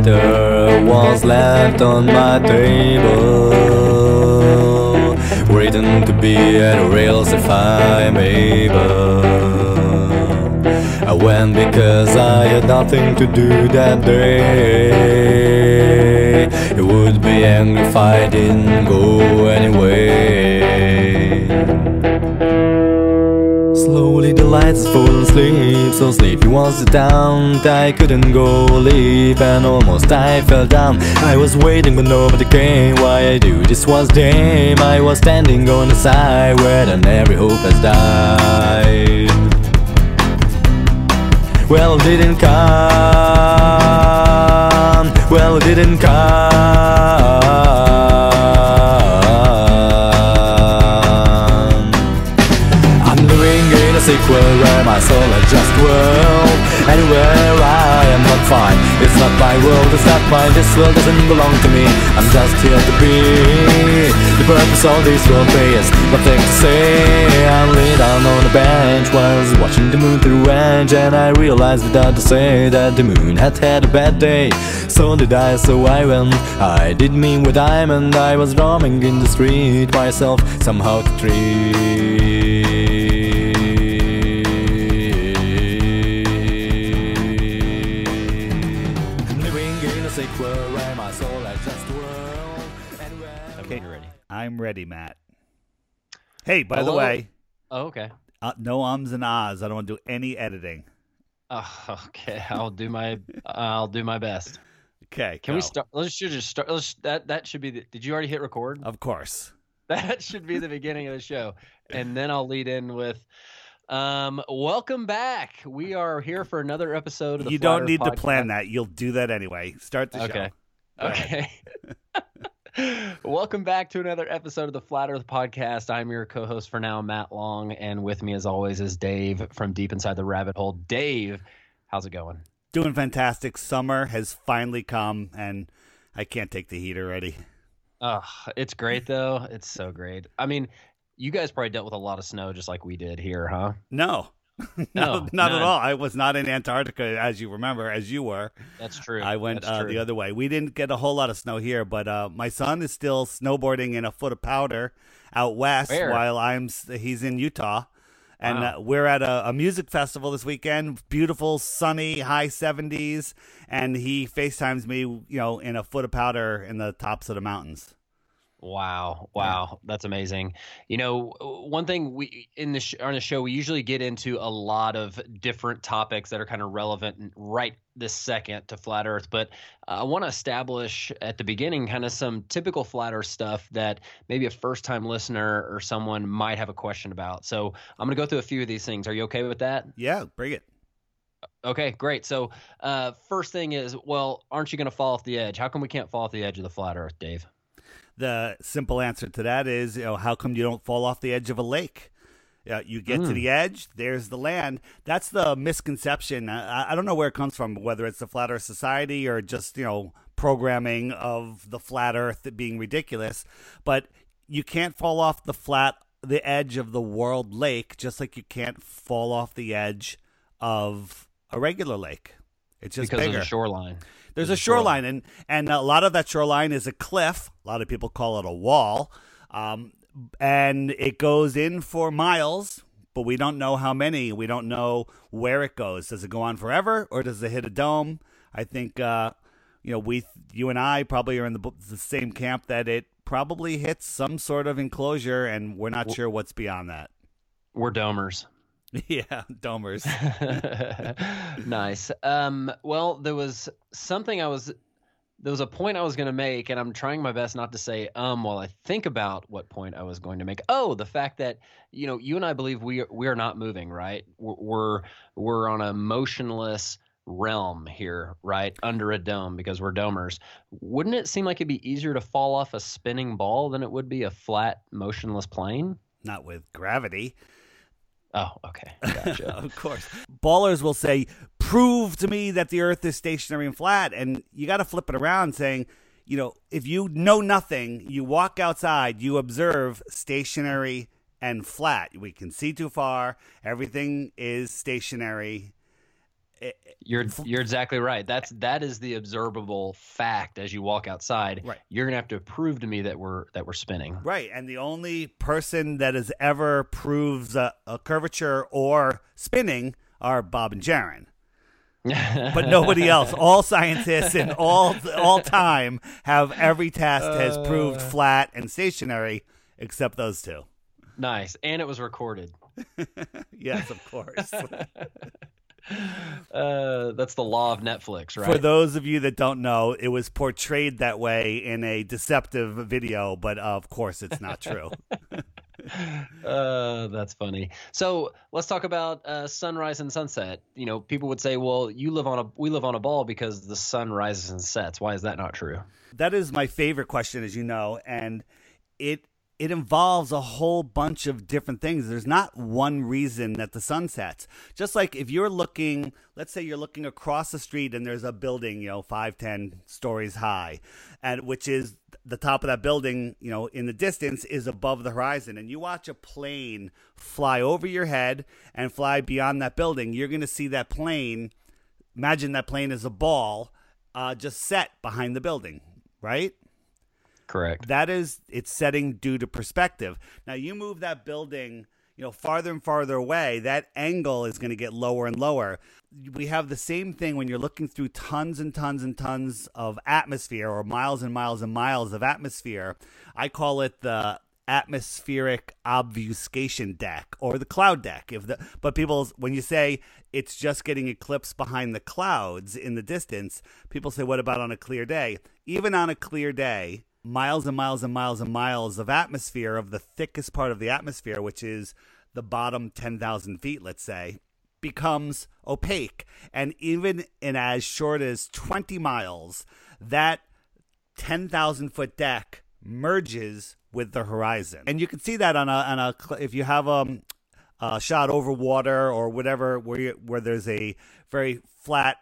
letter was left on my table, written to be at rails if I'm able. I went because I had nothing to do that day. It would be angry if I didn't go anyway. Slowly the lights fall asleep, so sleepy was the town. I couldn't go leave, and almost I fell down. I was waiting, but nobody came. Why I do this was game. I was standing on the side where then every hope has died. Well, didn't come. Well, didn't come. Sequel where my soul has just Anywhere I am not fine. It's not my world, it's not mine. This world doesn't belong to me. I'm just here to be. The purpose of this world is nothing to say I lay down on the bench was watching the moon through range And I realized without to say that the moon had had a bad day. So did I, so I went. I did mean with diamond. I was roaming in the street myself somehow to treat I'm ready, Matt. Hey, by the way, Oh, okay. uh, no ums and ahs. I don't want to do any editing. Oh, okay. I'll do my I'll do my best. Okay, Can we start? Let's should just start. Let's that that should be. The, did you already hit record? Of course. That should be the beginning of the show, and then I'll lead in with. Um, welcome back. We are here for another episode of the You don't Earth need to plan that. You'll do that anyway. Start the Okay. show. Go ahead. Okay. Welcome back to another episode of the Flat Earth Podcast. I'm your co-host for now, Matt Long, and with me, as always, is Dave from Deep Inside the Rabbit Hole. Dave, how's it going? Doing fantastic. Summer has finally come, and I can't take the heat already. Oh, it's great though. It's so great. I mean, you guys probably dealt with a lot of snow just like we did here, huh? No. No, no, not none. at all. I was not in Antarctica, as you remember, as you were. That's true. I went uh, true. the other way. We didn't get a whole lot of snow here, but uh, my son is still snowboarding in a foot of powder out west Where? while I'm he's in Utah. And Wow. uh, we're at a, a music festival this weekend. Beautiful, sunny, high 70s. And he FaceTimes me, you know, in a foot of powder in the tops of the mountains. Wow, wow, that's amazing. You know, one thing we in the sh- on the show we usually get into a lot of different topics that are kind of relevant right this second to flat Earth, but I want to establish at the beginning kind of some typical flat Earth stuff that maybe a first-time listener or someone might have a question about. So I'm going to go through a few of these things. Are you okay with that? Yeah, bring it. Okay, great. So uh, first thing is, well, aren't you going to fall off the edge? How come we can't fall off the edge of the flat Earth, Dave? The simple answer to that is, you know, how come you don't fall off the edge of a lake? Yeah, you get to Mm. the edge, there's the land. That's the misconception. I, I don't know where it comes from, whether it's the Flat Earth Society or just, you know, programming of the flat Earth being ridiculous. But you can't fall off the flat, the edge of the world lake, just like you can't fall off the edge of a regular lake. It's just because bigger. there's a shoreline. There's a shoreline, and and a lot of that shoreline is a cliff. A lot of people call it a wall, um, and it goes in for miles, but we don't know how many. We don't know where it goes. Does it go on forever, or does it hit a dome? I think uh, you know we, you and I, probably are in the, the same camp that it probably hits some sort of enclosure, and we're not sure what's beyond that. We're domers. yeah, domers. nice. Um, well, there was something I was there was a point I was going to make, and I'm trying my best not to say um while I think about what point I was going to make. Oh, the fact that you know you and I believe we are, we are not moving, right? We're we're, we're on a motionless realm here, right under a dome because we're domers. Wouldn't it seem like it'd be easier to fall off a spinning ball than it would be a flat, motionless plane? not with gravity. Oh, okay, gotcha. of course. Ballers will say, prove to me that the earth is stationary and flat. And you got to flip it around saying, you know, if you know nothing, you walk outside, you observe stationary and flat. We can see too far. Everything is stationary. You're you're exactly right. That's that is the observable fact as you walk outside. Right. You're gonna have to prove to me that we're that we're spinning. Right, and the only person that has ever proves a, a curvature or spinning are Bob and Jeran. but nobody else. All scientists in all all time have every test has proved Uh. flat and stationary, except those two. nice, and it was recorded. Yes, of course. Uh, that's the law of Netflix, right? For those of you that don't know, it was portrayed that way in a deceptive video, but of course it's not true. uh, that's funny. So let's talk about uh, sunrise and sunset. You know, people would say, "Well, you live on a we live on a ball because the sun rises and sets." Why is that not true? that is my favorite question, as you know, and it it involves a whole bunch of different things. There's not one reason that the sun sets. Just like if you're looking, let's say you're looking across the street and there's a building, you know, five, ten stories high, and which is the top of that building, you know, in the distance is above the horizon, and you watch a plane fly over your head and fly beyond that building, you're going to see that plane. Imagine that plane is a ball, uh, just set behind the building, right? Correct. That is, it's setting due to perspective. Now, you move that building, you know, farther and farther away, that angle is going to get lower and lower. We have the same thing when you're looking through tons and tons and tons of atmosphere or miles and miles and miles of atmosphere. I call it the atmospheric obfuscation deck or the cloud deck if the but people when you say it's just getting eclipsed behind the clouds in the distance people say what about on a clear day even on a clear day miles and miles and miles and miles of atmosphere of the thickest part of the atmosphere which is the bottom 10,000 feet let's say becomes opaque and even in as short as 20 miles that 10,000 foot deck merges with the horizon. And you can see that on a, on a if you have um, a shot over water or whatever where you, where there's a very flat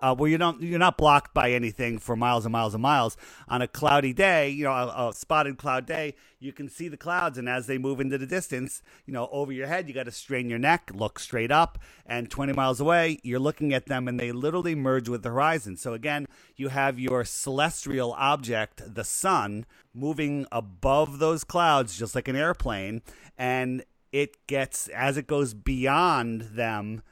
uh, where you don't you're not blocked by anything for miles and miles and miles. On a cloudy day you know a, a spotted cloud day you can see the clouds and as they move into the distance you know over your head you got to strain your neck look straight up and 20 miles away you're looking at them and they literally merge with the horizon. So again you have your celestial object the sun moving above those clouds just like an airplane and it gets as it goes beyond them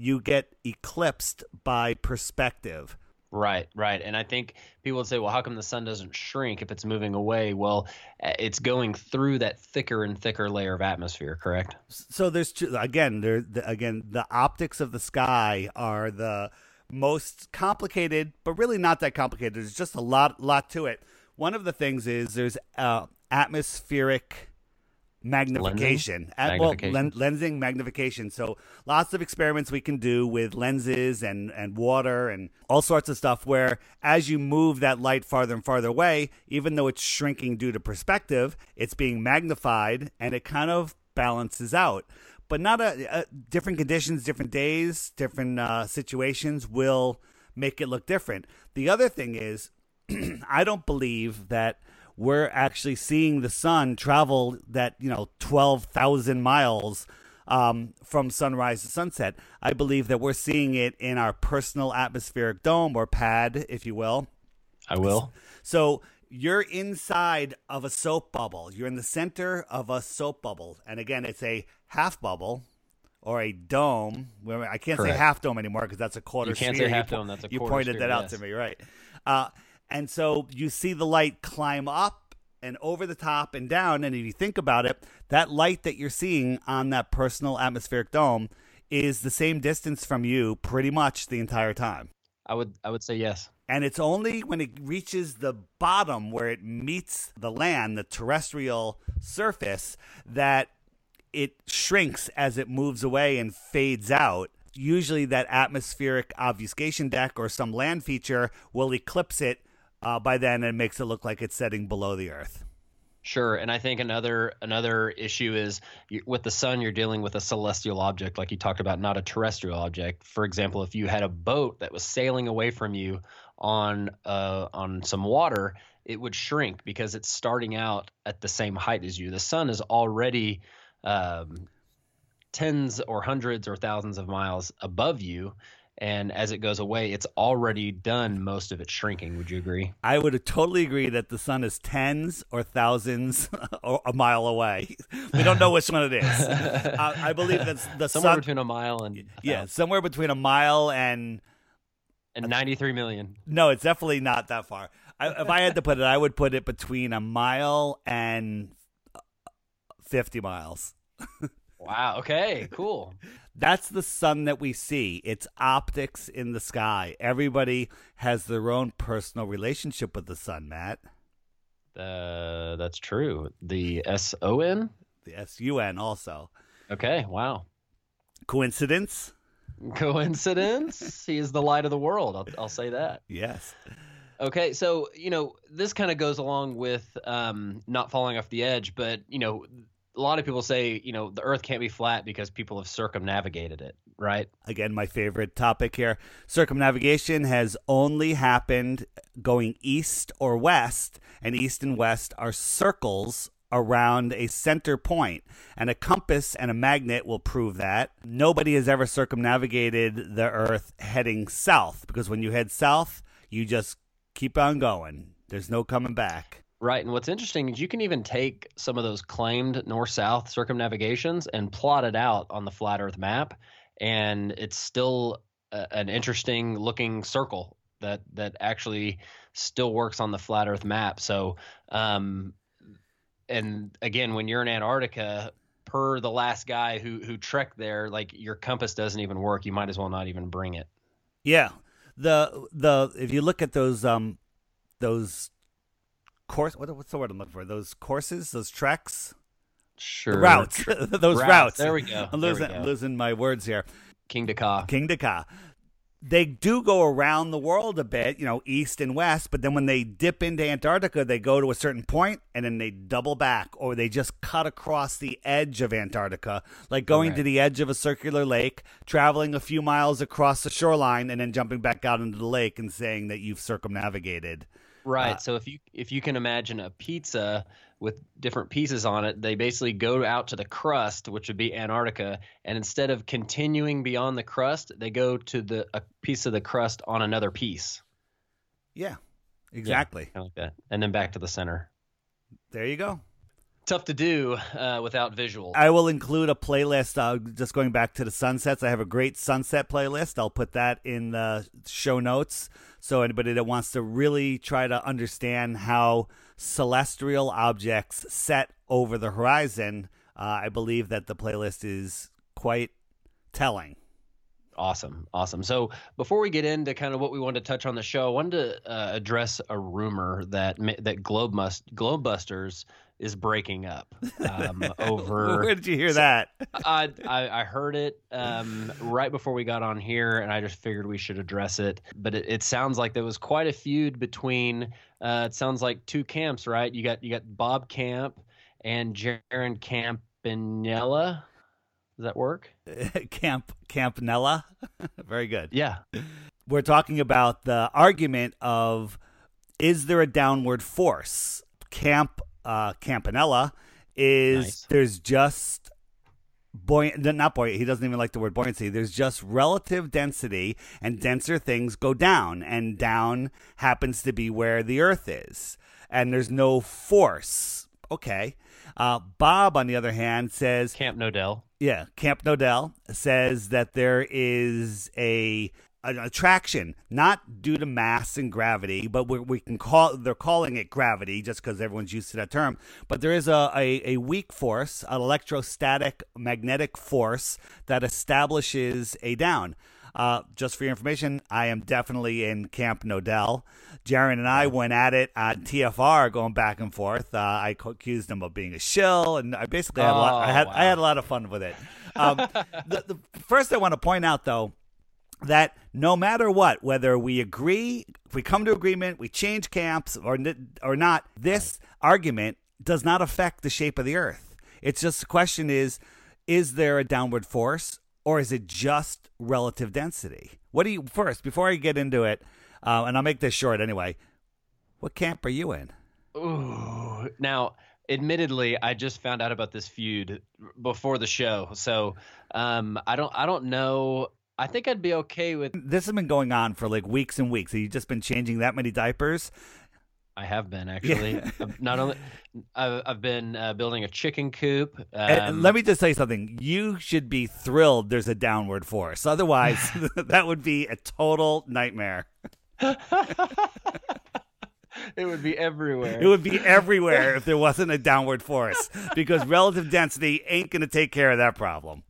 you get eclipsed by perspective. Right, right. And I think people would say, well, how come the sun doesn't shrink if it's moving away? Well, it's going through that thicker and thicker layer of atmosphere, correct? So there's two, again, there the, again the optics of the sky are the most complicated, but really not that complicated. There's just a lot lot to it. One of the things is there's uh, atmospheric magnification. At, Magnification. Well, len- lensing magnification. So lots of experiments we can do with lenses and, and water and all sorts of stuff where as you move that light farther and farther away, even though it's shrinking due to perspective, it's being magnified and it kind of balances out. But not a, a different conditions, different days, different uh, situations will make it look different. The other thing is, I don't believe that we're actually seeing the sun travel that you know twelve thousand miles um, from sunrise to sunset. I believe that we're seeing it in our personal atmospheric dome or pad, if you will. I will. So you're inside of a soap bubble. You're in the center of a soap bubble, and again, it's a half bubble or a dome. I can't say half dome anymore because that's a quarter. You can't sphere. say half po- dome, that's a you pointed sphere, that out yes. to me, right? Uh, and so you see the light climb up and over the top and down, and if you think about it, that light that you're seeing on that personal atmospheric dome is the same distance from you pretty much the entire time. I would I would say yes. And it's only when it reaches the bottom where it meets the land, the terrestrial surface, that it shrinks as it moves away and fades out. Usually, that atmospheric obfuscation deck or some land feature will eclipse it uh, by then it makes it look like it's setting below the Earth. Sure, and I think another another issue is you, with the sun, you're dealing with a celestial object, like you talked about, not a terrestrial object. For example, if you had a boat that was sailing away from you on uh, on some water, it would shrink because it's starting out at the same height as you. The sun is already um, tens or hundreds or thousands of miles above you, and as it goes away, it's already done most of its shrinking. Would you agree? I would totally agree that the sun is tens or thousands or a mile away. We don't know which one it is. uh, I believe that's the somewhere sun. between a mile and yeah, somewhere between a mile and and 93 million. no, it's definitely not that far. I, if I had to put it, I would put it between a mile and fifty miles. Wow. Okay. Cool. That's the sun that we see. It's optics in the sky. Everybody has their own personal relationship with the sun, Matt. Uh, that's true. The S O N. The S U N also. Okay. Wow. Coincidence? Coincidence? he is the light of the world. I'll, I'll say that. Yes. Okay, so you know this kind of goes along with um, not falling off the edge, but you know a lot of people say you know the Earth can't be flat because people have circumnavigated it, right? Again, my favorite topic here. Circumnavigation has only happened going east or west, and east and west are circles around a center point, and a compass and a magnet will prove that. Nobody has ever circumnavigated the Earth heading south because when you head south, you just keep on going. There's no coming back. Right, and what's interesting is you can even take some of those claimed north-south circumnavigations and plot it out on the flat Earth map, and it's still a, an interesting looking circle that that actually still works on the flat Earth map. So, um, and again, when you're in Antarctica, per the last guy who who trekked there, like your compass doesn't even work. You might as well not even bring it. Yeah. The the if you look at those um those course what, what's the word I'm looking for? Those courses, those tracks, Sure, routes, those routes. There we go. I'm losing, go. losing my words here. King Dakar. King Dakar. They do go around the world a bit, you know, east and west, but then when they dip into Antarctica, they go to a certain point and then they double back or they just cut across the edge of Antarctica, like going Okay. to the edge of a circular lake, traveling a few miles across the shoreline and then jumping back out into the lake and saying that you've circumnavigated. Right. Uh, so if you if you can imagine a pizza with different pieces on it, they basically go out to the crust, which would be Antarctica, and instead of continuing beyond the crust, they go to the a piece of the crust on another piece. Yeah, exactly. Of like that. And then back to the center. There you go. Tough to do uh, without visual. I will include a playlist. Uh, just going back to the sunsets, I have a great sunset playlist. I'll put that in the show notes. So anybody that wants to really try to understand how celestial objects set over the horizon, uh, I believe that the playlist is quite telling. Awesome, awesome. So before we get into kind of what we wanted to touch on the show, I wanted to uh, address a rumor that that Globe must Globebusters is breaking up um, over. Where did you hear that? I, I I heard it um, right before we got on here, and I just figured we should address it. But it, it sounds like there was quite a feud between. Uh, it sounds like two camps, right? You got you got Bob Camp and Jeran Campanella. Does that work? Camp Campanella. Very good. Yeah. we're talking about the argument of is there a downward force? Camp uh, Campanella is Nice. there's just buoyant, not buoyant. He doesn't even like the word buoyancy. There's just relative density, and denser things go down, and down happens to be where the Earth is, and there's no force. Okay. Uh, Bob, on the other hand, says Camp Knodell. yeah, Camp Knodell says that there is a an attraction not due to mass and gravity, but we, we can call they're calling it gravity just because everyone's used to that term. But there is a, a, a weak force, an electrostatic magnetic force that establishes a down. Uh, just for your information, I am definitely in Camp Knodell. Jeran and I went at it on TFR, going back and forth. Uh, I accused him of being a shill, and I basically had a lot. I Oh, had wow. I had a lot of fun with it. Um, the, the first, I want to point out though that no matter what, whether we agree, if we come to agreement, we change camps or or not, this argument does not affect the shape of the Earth. It's just the question is, is there a downward force or is it just relative density? What do you first before I get into it, uh, and I'll make this short anyway. What camp are you in? Ooh. Now, admittedly, I just found out about this feud before the show, so um, I don't I don't know. I think I'd be okay with. This has been going on for like weeks and weeks. Have you just been changing that many diapers? I have been actually. Yeah. I've Not only I've, I've been uh, building a chicken coop. Um, And let me just say something. You should be thrilled there's a downward force. Otherwise, that would be a total nightmare. it would be everywhere. It would be everywhere if there wasn't a downward force because relative density ain't going to take care of that problem.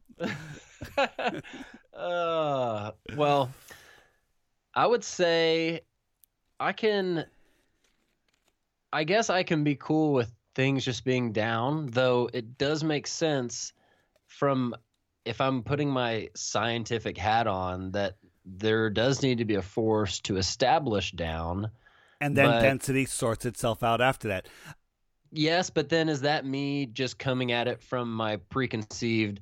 Uh, well, I would say I can. I guess I can be cool with things just being down, though it does make sense from if I'm putting my scientific hat on that there does need to be a force to establish down. And then But- density sorts itself out after that. Yes, but then is that me just coming at it from my preconceived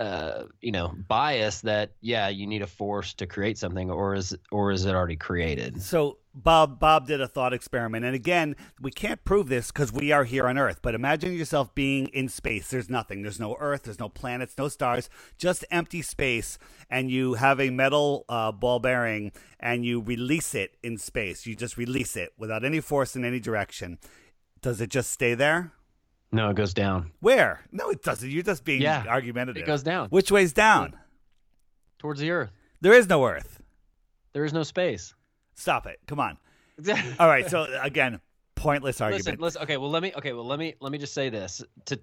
uh, you know, bias that yeah, you need a force to create something or is or is it already created? So Bob Bob did a thought experiment, and again, we can't prove this because we are here on Earth. But imagine yourself being in space. There's nothing. There's no Earth. There's no planets. No stars. Just empty space. And you have a metal uh, ball bearing, and you release it in space. You just release it without any force in any direction. Does it just stay there? No, it goes down. Where? No, it doesn't. You're just being Yeah, argumentative. It goes down Which way's down? towards the earth. There is no Earth. There is no space. Stop it. Come on. All right. So again, pointless argument. listen, listen. Okay, well let me. Okay, well let me. Let me just say this. To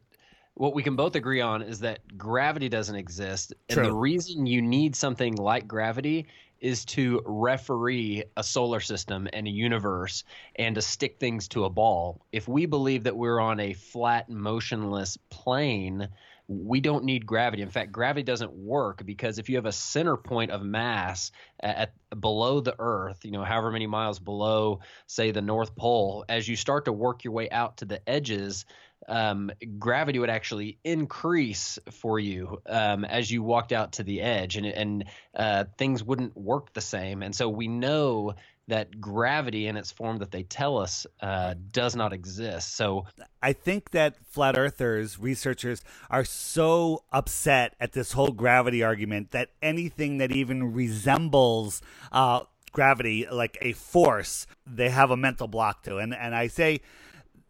what we can both agree on is that gravity doesn't exist, and the reason you need something like gravity is to referee a solar system and a universe and to stick things to a ball. If we believe that we're on a flat, motionless plane, we don't need gravity. In fact, gravity doesn't work because if you have a center point of mass at, at below the Earth, you know, however many miles below, say the North Pole, as you start to work your way out to the edges, um, gravity would actually increase for you um, as you walked out to the edge, and and uh, things wouldn't work the same. And so we know that gravity in its form that they tell us uh, does not exist. So I think that flat earthers, researchers, are so upset at this whole gravity argument that anything that even resembles uh, gravity, like a force, they have a mental block to. And and I say,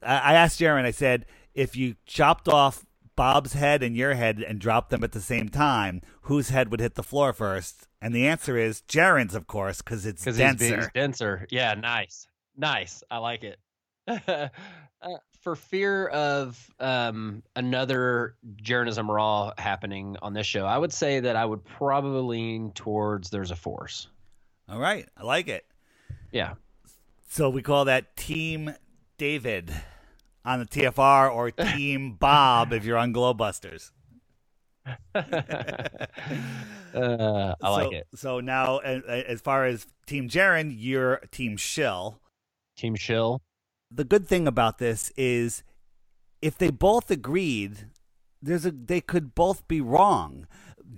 I asked Jeran, I said, if you chopped off Bob's head and your head and dropped them at the same time, whose head would hit the floor first? And the answer is Jeran's, of course, because it's because denser. he's denser. Yeah, nice, nice. I like it. uh, for fear of um, another Jeranism Raw happening on this show, I would say that I would probably lean towards there's a force. All right, I like it. Yeah. So we call that Team David on the TFR or Team Bob if you're on Globebusters. Uh, I like so, it. So now, as far as Team Jeran, you're Team Shill. Team Shill. The good thing about this is if they both agreed, there's a they could both be wrong.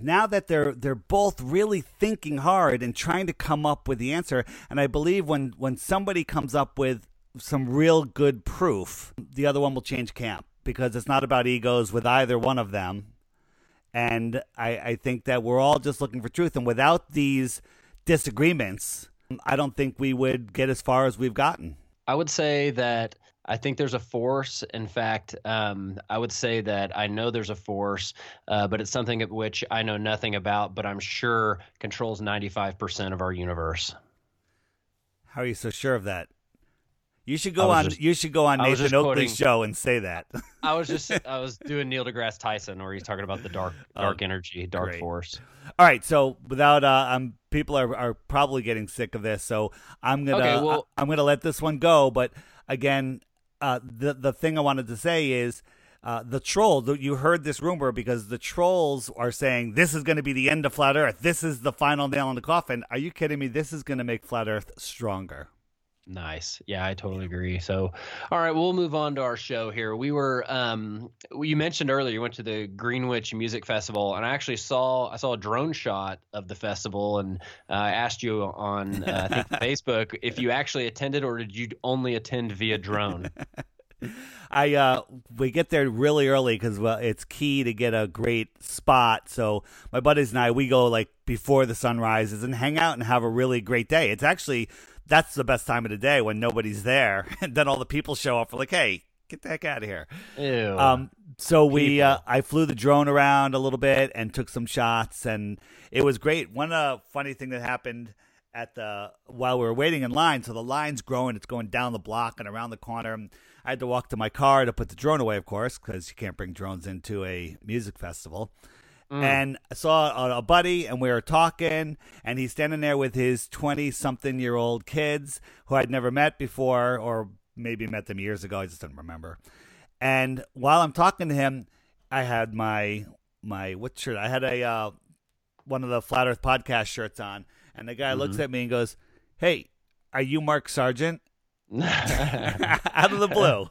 Now that they're they're both really thinking hard and trying to come up with the answer, and I believe when when somebody comes up with some real good proof, the other one will change camp because it's not about egos with either one of them. And I, I think that we're all just looking for truth. And without these disagreements, I don't think we would get as far as we've gotten. I would say that I think there's a force. In fact, um, I would say that I know there's a force, uh, but it's something at which I know nothing about, but I'm sure controls 95% of our universe. How are you so sure of that? You should go on. just- you should go on Nathan Oakley's show and say that. I was just I was doing Neil deGrasse Tyson, where he's talking about the dark dark energy, dark Oh, great. force. All right. So without, uh, um, people are are probably getting sick of this. So I'm gonna, Okay, well- I, am gonna let this one go. But again, uh, the the thing I wanted to say is. Uh, the troll, you heard this rumor because the trolls are saying this is going to be the end of flat Earth. This is the final nail in the coffin. Are you kidding me? This is going to make flat Earth stronger. Nice. Yeah, I totally agree. So, all right, we'll move on to our show here. We were, um, you mentioned earlier you went to the Greenwich Music Festival, and I actually saw I saw a drone shot of the festival, and uh, I asked you on uh, I think Facebook if you actually attended or did you only attend via drone. I uh, we get there really early because well, it's key to get a great spot. So my buddies and I we go like before the sun rises and hang out and have a really great day. It's actually that's the best time of the day when nobody's there, and then all the people show up. We're like, hey, get the heck out of here. Ew. Um, so we, uh, I flew the drone around a little bit and took some shots, and it was great. One uh, funny thing that happened at the while we were waiting in line, so the line's growing, it's going down the block and around the corner. And I had to walk to my car to put the drone away, of course, because you can't bring drones into a music festival. And I saw a, a buddy, and we were talking, and he's standing there with his twenty-something-year-old kids who I'd never met before, or maybe met them years ago. I just didn't remember. And while I'm talking to him, I had my my what shirt? I had a uh, one of the Flat Earth podcast shirts on, and the guy looks at me and goes, "Hey, are you Mark Sargent?" Out of the blue.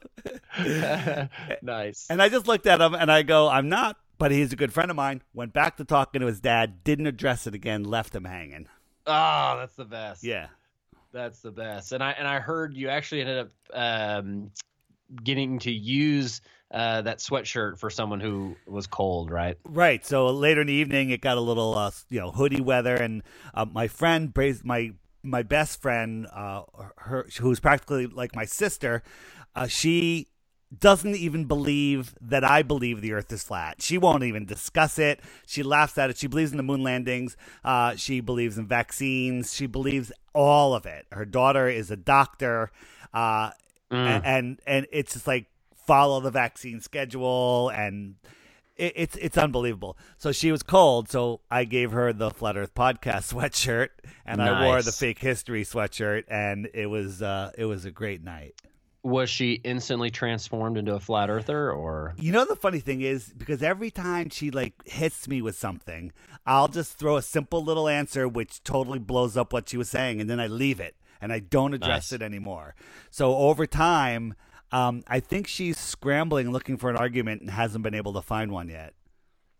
nice. And I just looked at him and I go, "I'm not." But he's a good friend of mine. Went back to talking to his dad. Didn't address it again. Left him hanging. Oh, that's the best. Yeah. That's the best. And I and I heard you actually ended up um, getting to use uh, that sweatshirt for someone who was cold, right? Right. So later in the evening, it got a little, uh, you know, hoodie weather, and uh, my friend, my my best friend, uh, her who's practically like my sister, uh, she doesn't even believe that I believe the Earth is flat. She won't even discuss it. She laughs at it. She believes in the moon landings. Uh, she believes in vaccines. She believes all of it. Her daughter is a doctor, uh, a- and and it's just like follow the vaccine schedule and it, it's it's unbelievable. So she was cold, so I gave her the Flat Earth podcast sweatshirt, and I wore the fake history sweatshirt, and it was uh, it was a great night. Was she instantly transformed into a flat earther, or You know the funny thing is because every time she like hits me with something, I'll just throw a simple little answer which totally blows up what she was saying, and then I leave it and I don't address Nice. it anymore. So over time, um, I think she's scrambling looking for an argument and hasn't been able to find one yet.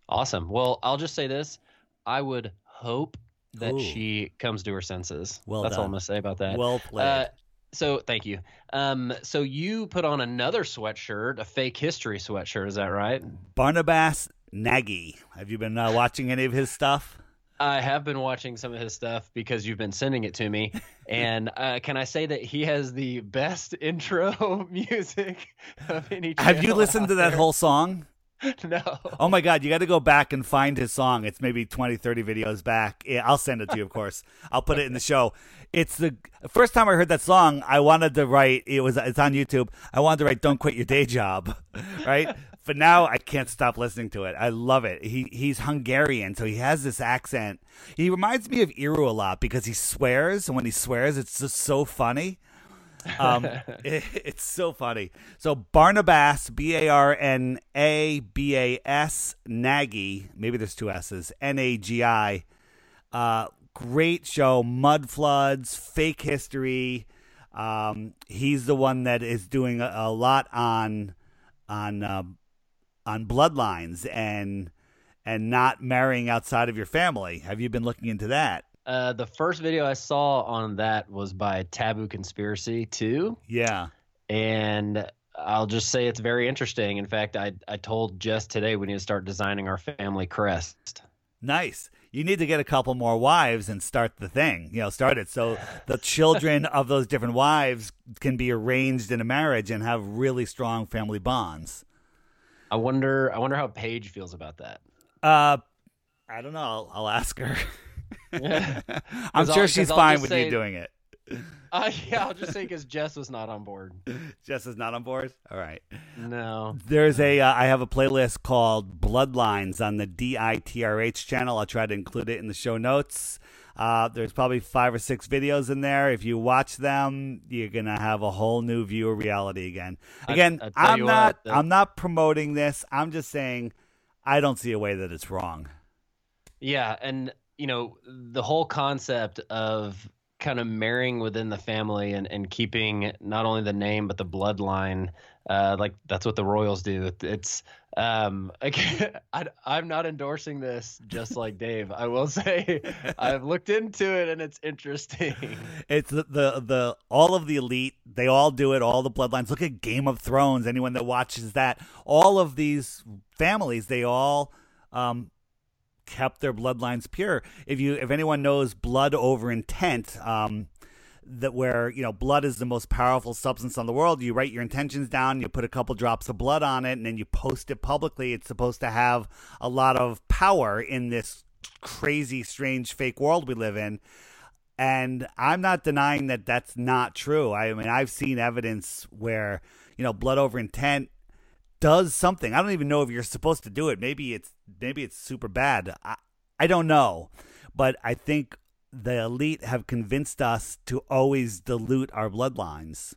awesome? Well, I'll just say this: I would hope that Ooh. she comes to her senses. Well That's all. I'm gonna say about that. Well played. Uh, so thank you. Um, so you put on another sweatshirt, a fake history sweatshirt. Is that right? Barnabas Nagy. Have you been uh, watching any of his stuff? I have been watching some of his stuff because you've been sending it to me, and uh, can I say that he has the best intro music of any? Have you listened to that there. whole song? No. Oh my God, you got to go back and find his song. It's maybe 20, 30 videos back. Yeah, I'll send it to you, of course. I'll put it in the show. It's the first time I heard that song, I wanted to write, it was, it's on YouTube. I wanted to write, Don't Quit Your Day Job, right? but now I can't stop listening to it. I love it. He He's Hungarian, so he has this accent. He reminds me of Iru a lot because he swears, and when he swears, it's just so funny. Um, it- it's so funny. So Barnabas, B A R N A B A S, Nagy. Maybe there's two S's. N A G I. Uh, great show. Mud floods, fake history. Um, he's the one that is doing a, a lot on on um on bloodlines and and not marrying outside of your family. Have you been looking into that? Uh, the first video I saw on that was by Taboo Conspiracy 2. Yeah. and I'll just say it's very interesting. In fact, I I told Jess today we need to start designing our family crest. Nice. You need to get a couple more wives and start the thing. You know, start it so the children of those different wives can be arranged in a marriage and have really strong family bonds. I wonder I wonder how Paige feels about that. Uh, I don't know. I'll, I'll ask her. I'm sure I'll- she's fine with say- you doing it. Uh, yeah, I'll just say because Jess was not on board. Jess is not on board. All right. No. There's a uh, I have a playlist called Bloodlines on the DITRH channel. I'll try to include it in the show notes. Uh, there's probably five or six videos in there. If you watch them, you're gonna have a whole new view of reality again. Again, I I'm not what, I'm not promoting this. I'm just saying I don't see a way that it's wrong. Yeah, and you know the whole concept of kind of marrying within the family and, and keeping not only the name but the bloodline uh, like that's what the royals do. It's um I, i'm not endorsing this just like dave. I will say i've looked into it and it's interesting. It's the, the the all of the elite they all do it all the bloodlines. Look at game of thrones. Anyone that watches that all of these families they all um kept their bloodlines pure. If you if anyone knows blood over intent, um, that where you know blood is the most powerful substance on the world, you write your intentions down, you put a couple drops of blood on it, and then you post it publicly. It's supposed to have a lot of power in this crazy, strange, fake world we live in. And I'm not denying that that's not true. I mean, I've seen evidence where you know blood over intent does something. I don't even know if you're supposed to do it. Maybe it's maybe it's super bad. I, I don't know. But I think the elite have convinced us to always dilute our bloodlines,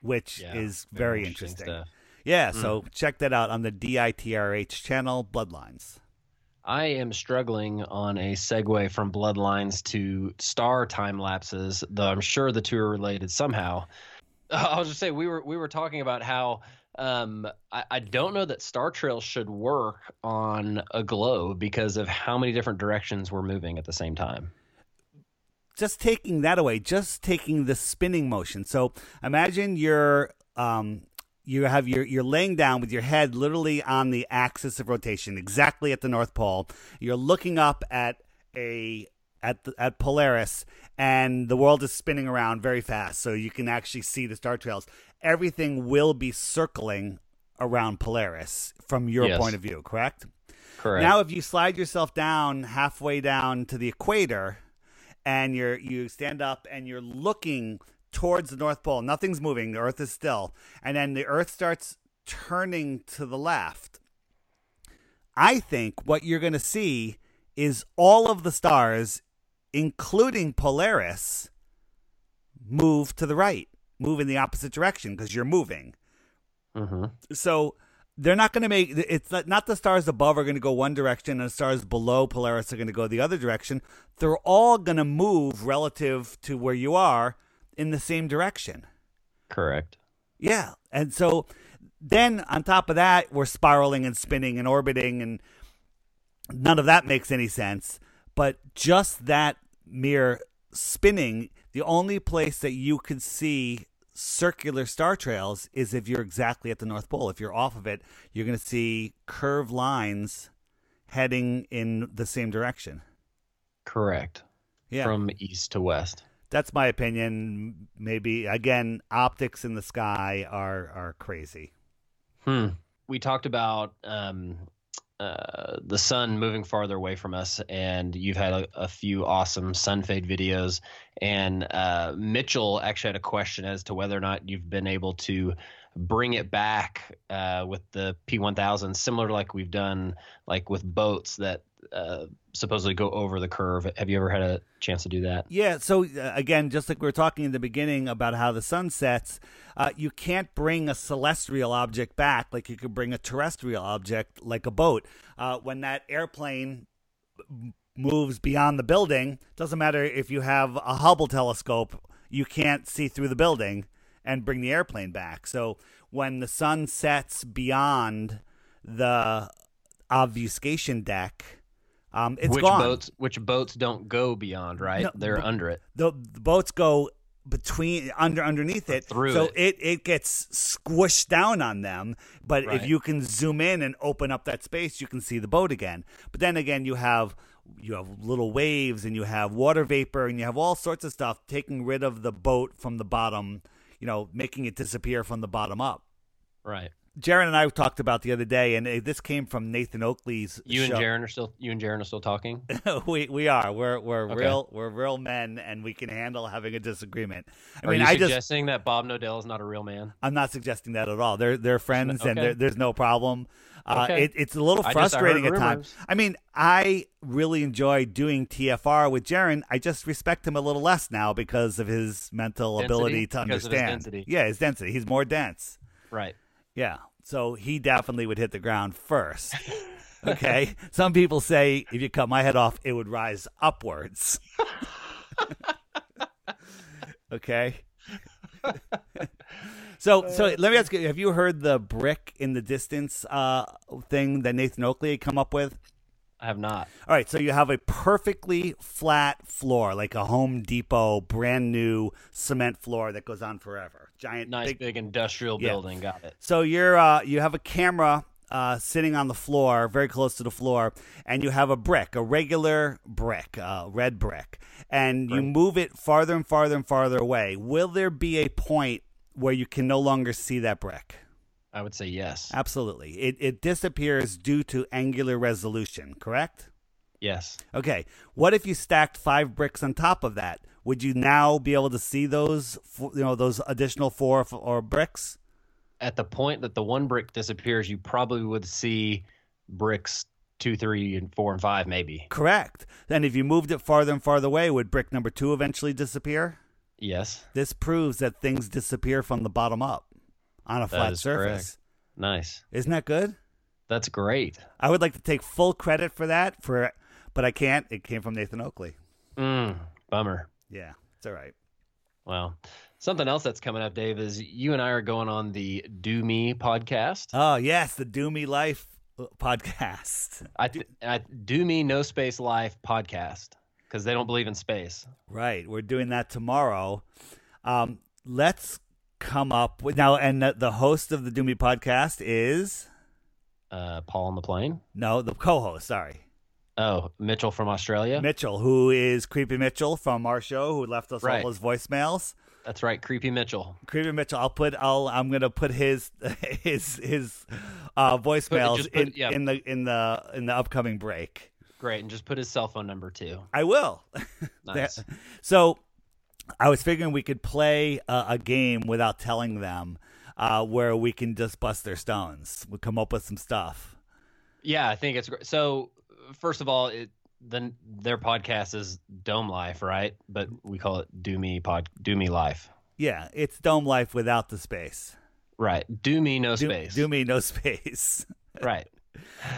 which yeah, is very, very interesting. interesting. Yeah, mm. so check that out on the DITRH channel, Bloodlines. I am struggling on a segue from Bloodlines to star time lapses, though I'm sure the two are related somehow. I'll just say we were we were talking about how um, I, I, don't know that star trails should work on a globe because of how many different directions we're moving at the same time. Just taking that away, just taking the spinning motion. So imagine you're um, you have your you're laying down with your head literally on the axis of rotation, exactly at the North Pole. You're looking up at a at the, at Polaris, and the world is spinning around very fast, so you can actually see the star trails everything will be circling around Polaris from your yes. point of view, correct? Correct. Now, if you slide yourself down halfway down to the equator, and you're you stand up and you're looking towards the North Pole, nothing's moving, the Earth is still, and then the Earth starts turning to the left. I think what you're going to see is all of the stars, including Polaris, move to the right move in the opposite direction because you're moving. Mm-hmm. So they're not going to make it's not the stars above are going to go one direction and the stars below Polaris are going to go the other direction. They're all going to move relative to where you are in the same direction. Correct. Yeah. And so then on top of that, we're spiraling and spinning and orbiting, and none of that makes any sense. But just that mere spinning, the only place that you could see circular star trails is if you're exactly at the North Pole. If you're off of it, you're going to see curved lines heading in the same direction. Correct. Yeah. From east to west. That's my opinion. Maybe again, optics in the sky are are crazy. Hmm. We talked about um, uh, the sun moving farther away from us, and you've had a, a few awesome sun fade videos. And uh, Mitchell actually had a question as to whether or not you've been able to bring it back uh, with the P1000, similar to like we've done like with boats that uh, supposedly go over the curve. Have you ever had a chance to do that? Yeah. So uh, again, just like we were talking in the beginning about how the sun sets, uh, you can't bring a celestial object back like you could bring a terrestrial object like a boat. Uh, when that airplane moves beyond the building, doesn't matter if you have a Hubble telescope, you can't see through the building and bring the airplane back. So when the sun sets beyond the obfuscation deck, um, it's which gone. boats which boats don't go beyond, right? No, They're under it. The, the, boats go between under underneath it through so it. it it gets squished down on them but right. if you can zoom in and open up that space you can see the boat again but then again you have you have little waves and you have water vapor and you have all sorts of stuff taking rid of the boat from the bottom you know, making it disappear from the bottom up. Right. Jeran and I talked about the other day, and this came from Nathan Oakley's. You show. and Jeran are still you and Jeran are still talking. we we are. We're we're okay. real we're real men, and we can handle having a disagreement. I are mean, you I suggesting just, that Bob Knodell is not a real man? I'm not suggesting that at all. They're they're friends, okay. and there's no problem. Uh, okay. it, it's a little frustrating at times. I mean, I really enjoy doing TFR with Jeran. I just respect him a little less now because of his mental density? ability to because understand. His yeah, his density. He's more dense. Right. Yeah. So he definitely would hit the ground first. Okay. Some people say if you cut my head off, it would rise upwards. Okay. so so let me ask you: Have you heard the brick in the distance uh, thing that Nathan Oakley had come up with? I have not. All right, so you have a perfectly flat floor, like a Home Depot brand new cement floor that goes on forever. Giant, Nice big. big, industrial Yeah. building. Got it. So you're uh, you have a camera uh, sitting on the floor, very close to the floor, and you have a brick, a regular brick, uh, red brick, and you move it farther and farther and farther away. Will there be a point where you can no longer see that brick? I would say yes. Absolutely. It, it disappears due to angular resolution, correct? Yes. Okay. What if you stacked five bricks on top of that? Would you now be able to see those, you know, those additional four or bricks? At the point that the one brick disappears, you probably would see bricks two, three, and four and five, maybe. Correct. Then if you moved it farther and farther away, would brick number two eventually disappear? Yes. This proves that things disappear from the bottom up on a flat surface. Nice. Isn't that good? That's great. I would like to take full credit for that, for, but I can't. It came from Nathan Oakley. Mm, bummer. Yeah, it's all right. Well, something else that's coming up, Dave, is you and I are going on the Do Me podcast. Oh yes, the Do Me Life uh, podcast. I, th- I Do Me No Space Life podcast because they don't believe in space. Right, we're doing that tomorrow. Um, let's come up with now, and the, the host of the Doomy podcast is Uh, Paul on the plane. no, the co-host. Sorry, Oh, Mitchell from Australia. Mitchell, who is Creepy Mitchell from our show, who left us Right. all his voicemails. That's right, Creepy Mitchell. Creepy Mitchell, I'll put, I'll, I'm gonna put his, his, his uh, voicemails just put- in, yeah. in the in the in the upcoming break. Great, and just put his cell phone number too. I will. Nice. So I was figuring we could play a, a game without telling them, uh, where we can just bust their stones. We come up with some stuff. Yeah, I think it's great. So, first of all, it then their podcast is Dome Life, right? But we call it Do Me Pod Do Me Life. Yeah, it's Dome Life without the space. Right. Do Me No Do, Space. do me no space. Right.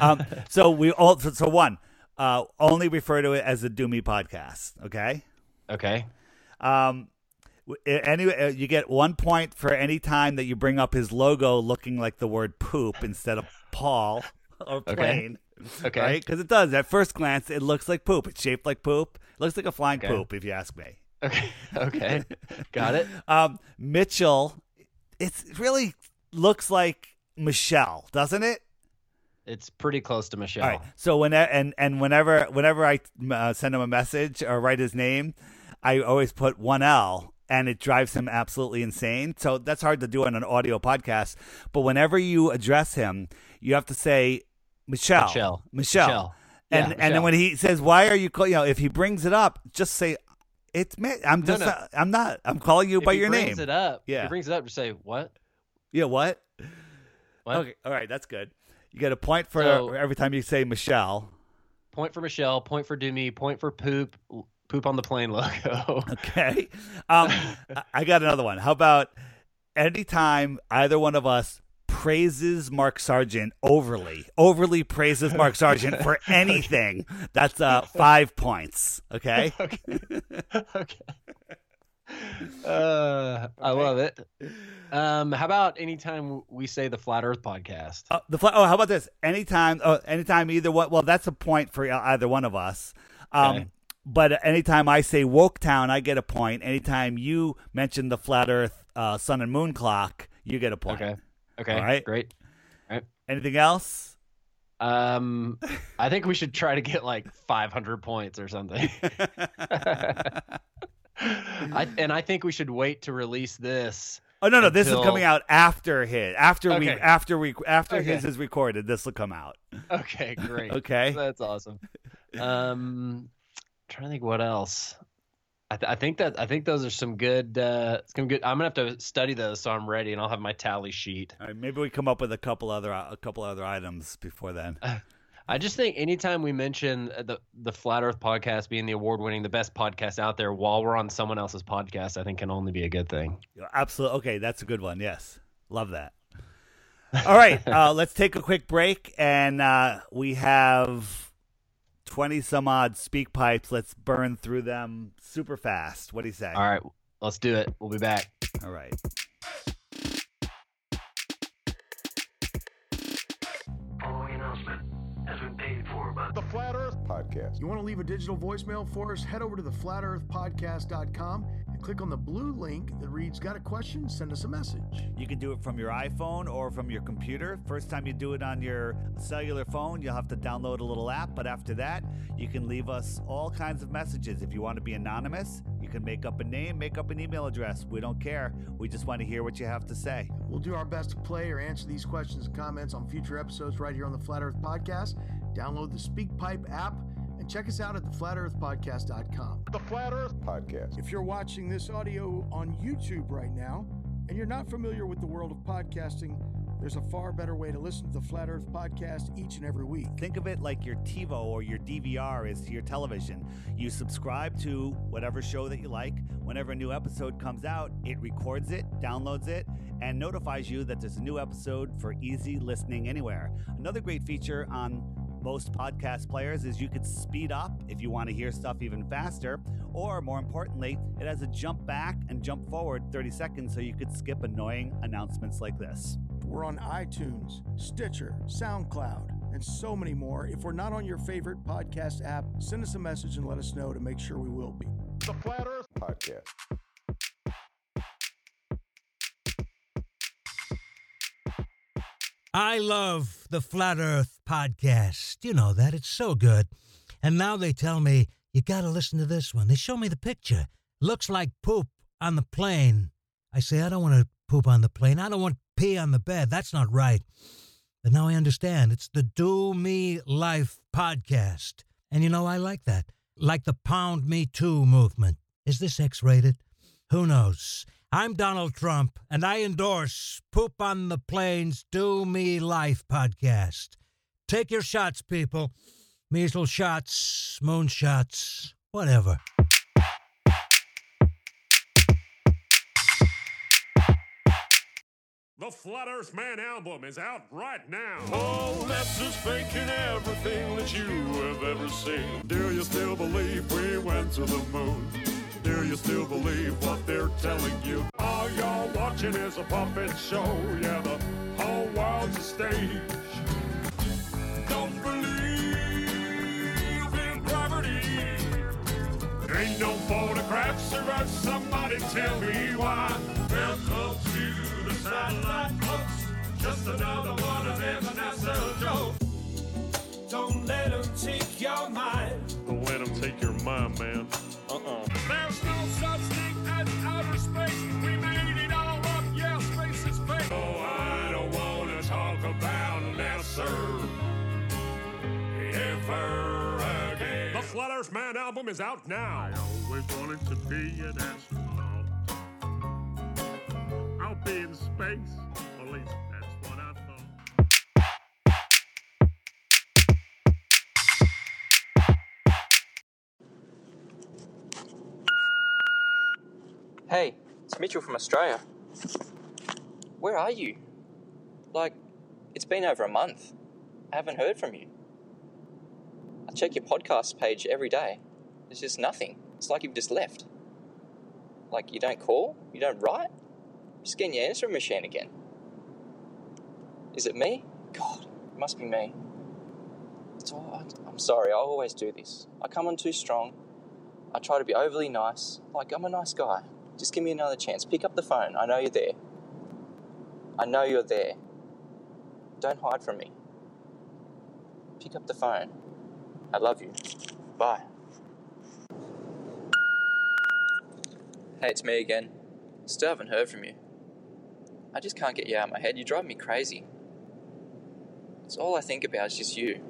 um, so we all so, so one uh, only refer to it as the Do Me podcast. Okay. Okay. Um, anyway, uh, you get one point for any time that you bring up his logo looking like the word poop instead of Paul or Okay. plane. Okay. Right? Because it does. At first glance, it looks like poop. It's shaped like poop. It looks like a flying Okay. poop, if you ask me. Okay. Okay. Got it. Um, Mitchell, it's, it really looks like Michelle, doesn't it? It's pretty close to Michelle. All right. So when and and whenever whenever I uh, send him a message or write his name, I always put one L, and it drives him absolutely insane. So that's hard to do on an audio podcast. But whenever you address him, you have to say Michelle, Michelle. Michelle, Michelle. and Yeah, and then when he says, "Why are you?" Call-? You know, if he brings it up, just say. It's me. I'm just. no. not- I'm not. I'm calling you If by he your brings name. it up. Yeah. If he brings it up. Just say what? Yeah. What? What? Okay. All right. That's good. You get a point for So- every time you say Michelle. Point for Michelle. Point for Do Me. Point for poop. Poop on the plane logo. Okay. Um, I- got another one. How about anytime either one of us praises Mark Sargent overly, overly praises Mark Sargent for anything, that's uh, five points. Okay. okay. okay. Uh, I love it. Um, how about anytime we say the Flat Earth podcast? Uh, the fla- oh, how about this? Anytime, oh, anytime either one. Well, that's a point for either one of us. Um, Okay. But anytime I say Woke Town, I get a point. Anytime you mention the flat Earth uh, sun and moon clock, you get a point. Okay. Okay. All right. Great. Anything else? Um, I think we should try to get like 500 points or something. I, and I think we should wait to release this. Oh no, no, this is coming out after his. After we after we after Okay. his is recorded, this will come out. Okay, great. Okay. That's awesome. Um, trying to think what else. I, th- I think that I think those are some good. Uh, some good. I'm gonna have to study those so I'm ready, and I'll have my tally sheet. All right, maybe we come up with a couple other a couple other items before then. I just think anytime we mention the the Flat Earth podcast being the award winning, the best podcast out there, while we're on someone else's podcast, I think can only be a good thing. Absolutely. Okay, that's a good one. Yes, love that. All right, uh, let's take a quick break, and uh, we have twenty some odd speak pipes. Let's burn through them super fast. What do you say? All right, Let's do it. We'll be back. All right. Following announcement has been paid for by The Flat Earth podcast. You want to leave a digital voicemail for us? Head over to theflatearthpodcast.com and click on the blue link that reads Got a question? Send us a message. You can do it from your iPhone or from your computer. First time you do it on your cellular phone, you'll have to download a little app. But after that, you can leave us all kinds of messages. If you want to be anonymous, you can make up a name, make up an email address. We don't care. We just want to hear what you have to say. We'll do our best to play or answer these questions and comments on future episodes right here on the Flat Earth Podcast. Download the SpeakPipe app and check us out at theflatearthpodcast.com. The Flat Earth podcast. If you're watching this audio on YouTube right now and you're not familiar with the world of podcasting, there's a far better way to listen to the Flat Earth Podcast each and every week. Think of it like your TiVo or your DVR is to your television. You subscribe to whatever show that you like. Whenever a new episode comes out, it records it, downloads it, and notifies you that there's a new episode for easy listening anywhere. Another great feature on most podcast players is you could speed up if you want to hear stuff even faster, or more importantly, it has a jump back and jump forward 30 seconds so you could skip annoying announcements like this. We're on iTunes, Stitcher, SoundCloud, and so many more. If we're not on your favorite podcast app, send us a message and let us know to make sure we will be. The Flat Earth podcast. I love the Flat Earth podcast. You know that. It's so good. And now they tell me, you got to listen to this one. They show me the picture. Looks like poop on the plane. I say, I don't want to poop on the plane. I don't want pee on the bed. That's not right. But now I understand. It's the Do Me Life podcast. And you know, I like that. Like the Pound Me Too movement. Is this X rated? Who knows? I'm Donald Trump, and I endorse Poop on the Plains Do Me Life podcast. Take your shots, people. Measles shots, moon shots, whatever. The Flat Earth Man album is out right now. Oh, that's just faking everything that you have ever seen. Do you still believe we went to the moon? Do you still believe what they're telling you? All you're watching is a puppet show. Yeah, the whole world's a stage. Don't believe in gravity. Ain't no photographs or us. Somebody tell me why. Welcome to the satellite folks. Just another one of them NASA jokes. Don't let them take your mind. Don't let them take your mind, man. Uh-uh. There's no such thing as outer space. We made it all up. Yeah, space is fake. Oh, I don't want to talk about NASA ever again. The Flat Man album is out now. I always wanted to be an astronaut. I'll be in space. At least Hey, it's Mitchell from Australia. Where are you? Like, it's been over a month. I haven't heard from you. I check your podcast page every day. There's just nothing. It's like you've just left. Like, you don't call? You don't write? Just getting your answering machine again. Is it me? God, it must be me. It's all, I'm sorry, I always do this. I come on too strong. I try to be overly nice. Like, I'm a nice guy. Just give me another chance. Pick up the phone. I know you're there. I know you're there. Don't hide from me. Pick up the phone. I love you. Bye. Hey, it's me again. Still haven't heard from you. I just can't get you out of my head. You drive me crazy. It's all I think about is just you.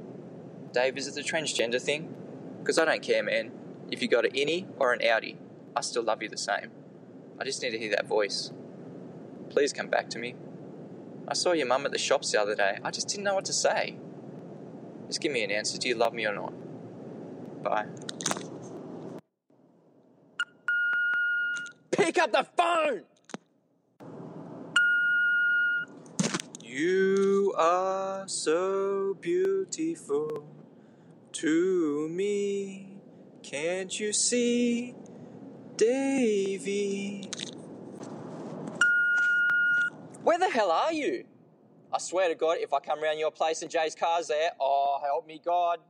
Dave, is it the transgender thing? Because I don't care, man. If you got an innie or an outie, I still love you the same. I just need to hear that voice. Please come back to me. I saw your mum at the shops the other day. I just didn't know what to say. Just give me an answer. Do you love me or not? Bye. Pick up the phone! You are so beautiful to me. Can't you see? Davy. Where the hell are you? I swear to God, if I come round your place and Jay's car's there, oh, help me God.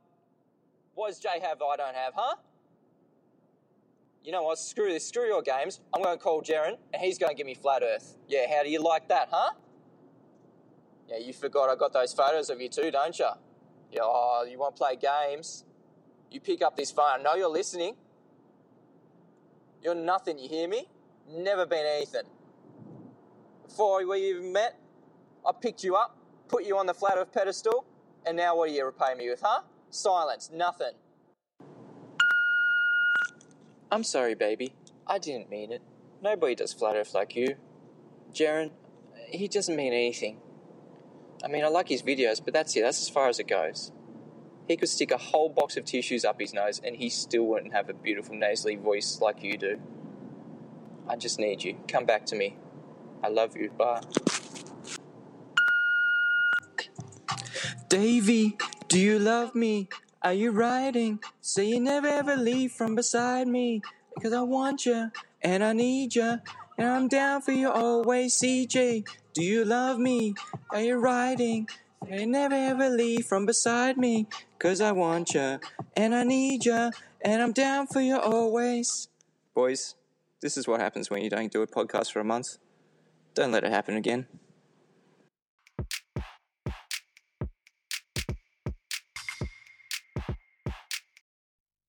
What does Jay have that I don't have, huh? You know what? Screw this. Screw your games. I'm going to call Jeran and he's going to give me flat earth. Yeah, how do you like that, huh? Yeah, you forgot I got those photos of you too, don't you? Yeah, oh, you want to play games? You pick up this phone. I know you're listening. You're nothing, you hear me? Never been anything. Before we even met, I picked you up, put you on the flat earth pedestal, and now what do you repay me with, huh? Silence, nothing. I'm sorry, baby. I didn't mean it. Nobody does flat earth like you. Jeran, he doesn't mean anything. I mean, I like his videos, but that's it. That's as far as it goes. He could stick a whole box of tissues up his nose and he still wouldn't have a beautiful nasally voice like you do. I just need you. Come back to me. I love you. Bye. Davy, do you love me? Are you riding? Say you never ever leave from beside me. Because I want you and I need you. And I'm down for you always, CJ. Do you love me? Are you riding? You never ever leave from beside me. Cause I want you and I need you. And I'm down for you always. Boys, this is what happens when you don't do a podcast for a month. Don't let it happen again.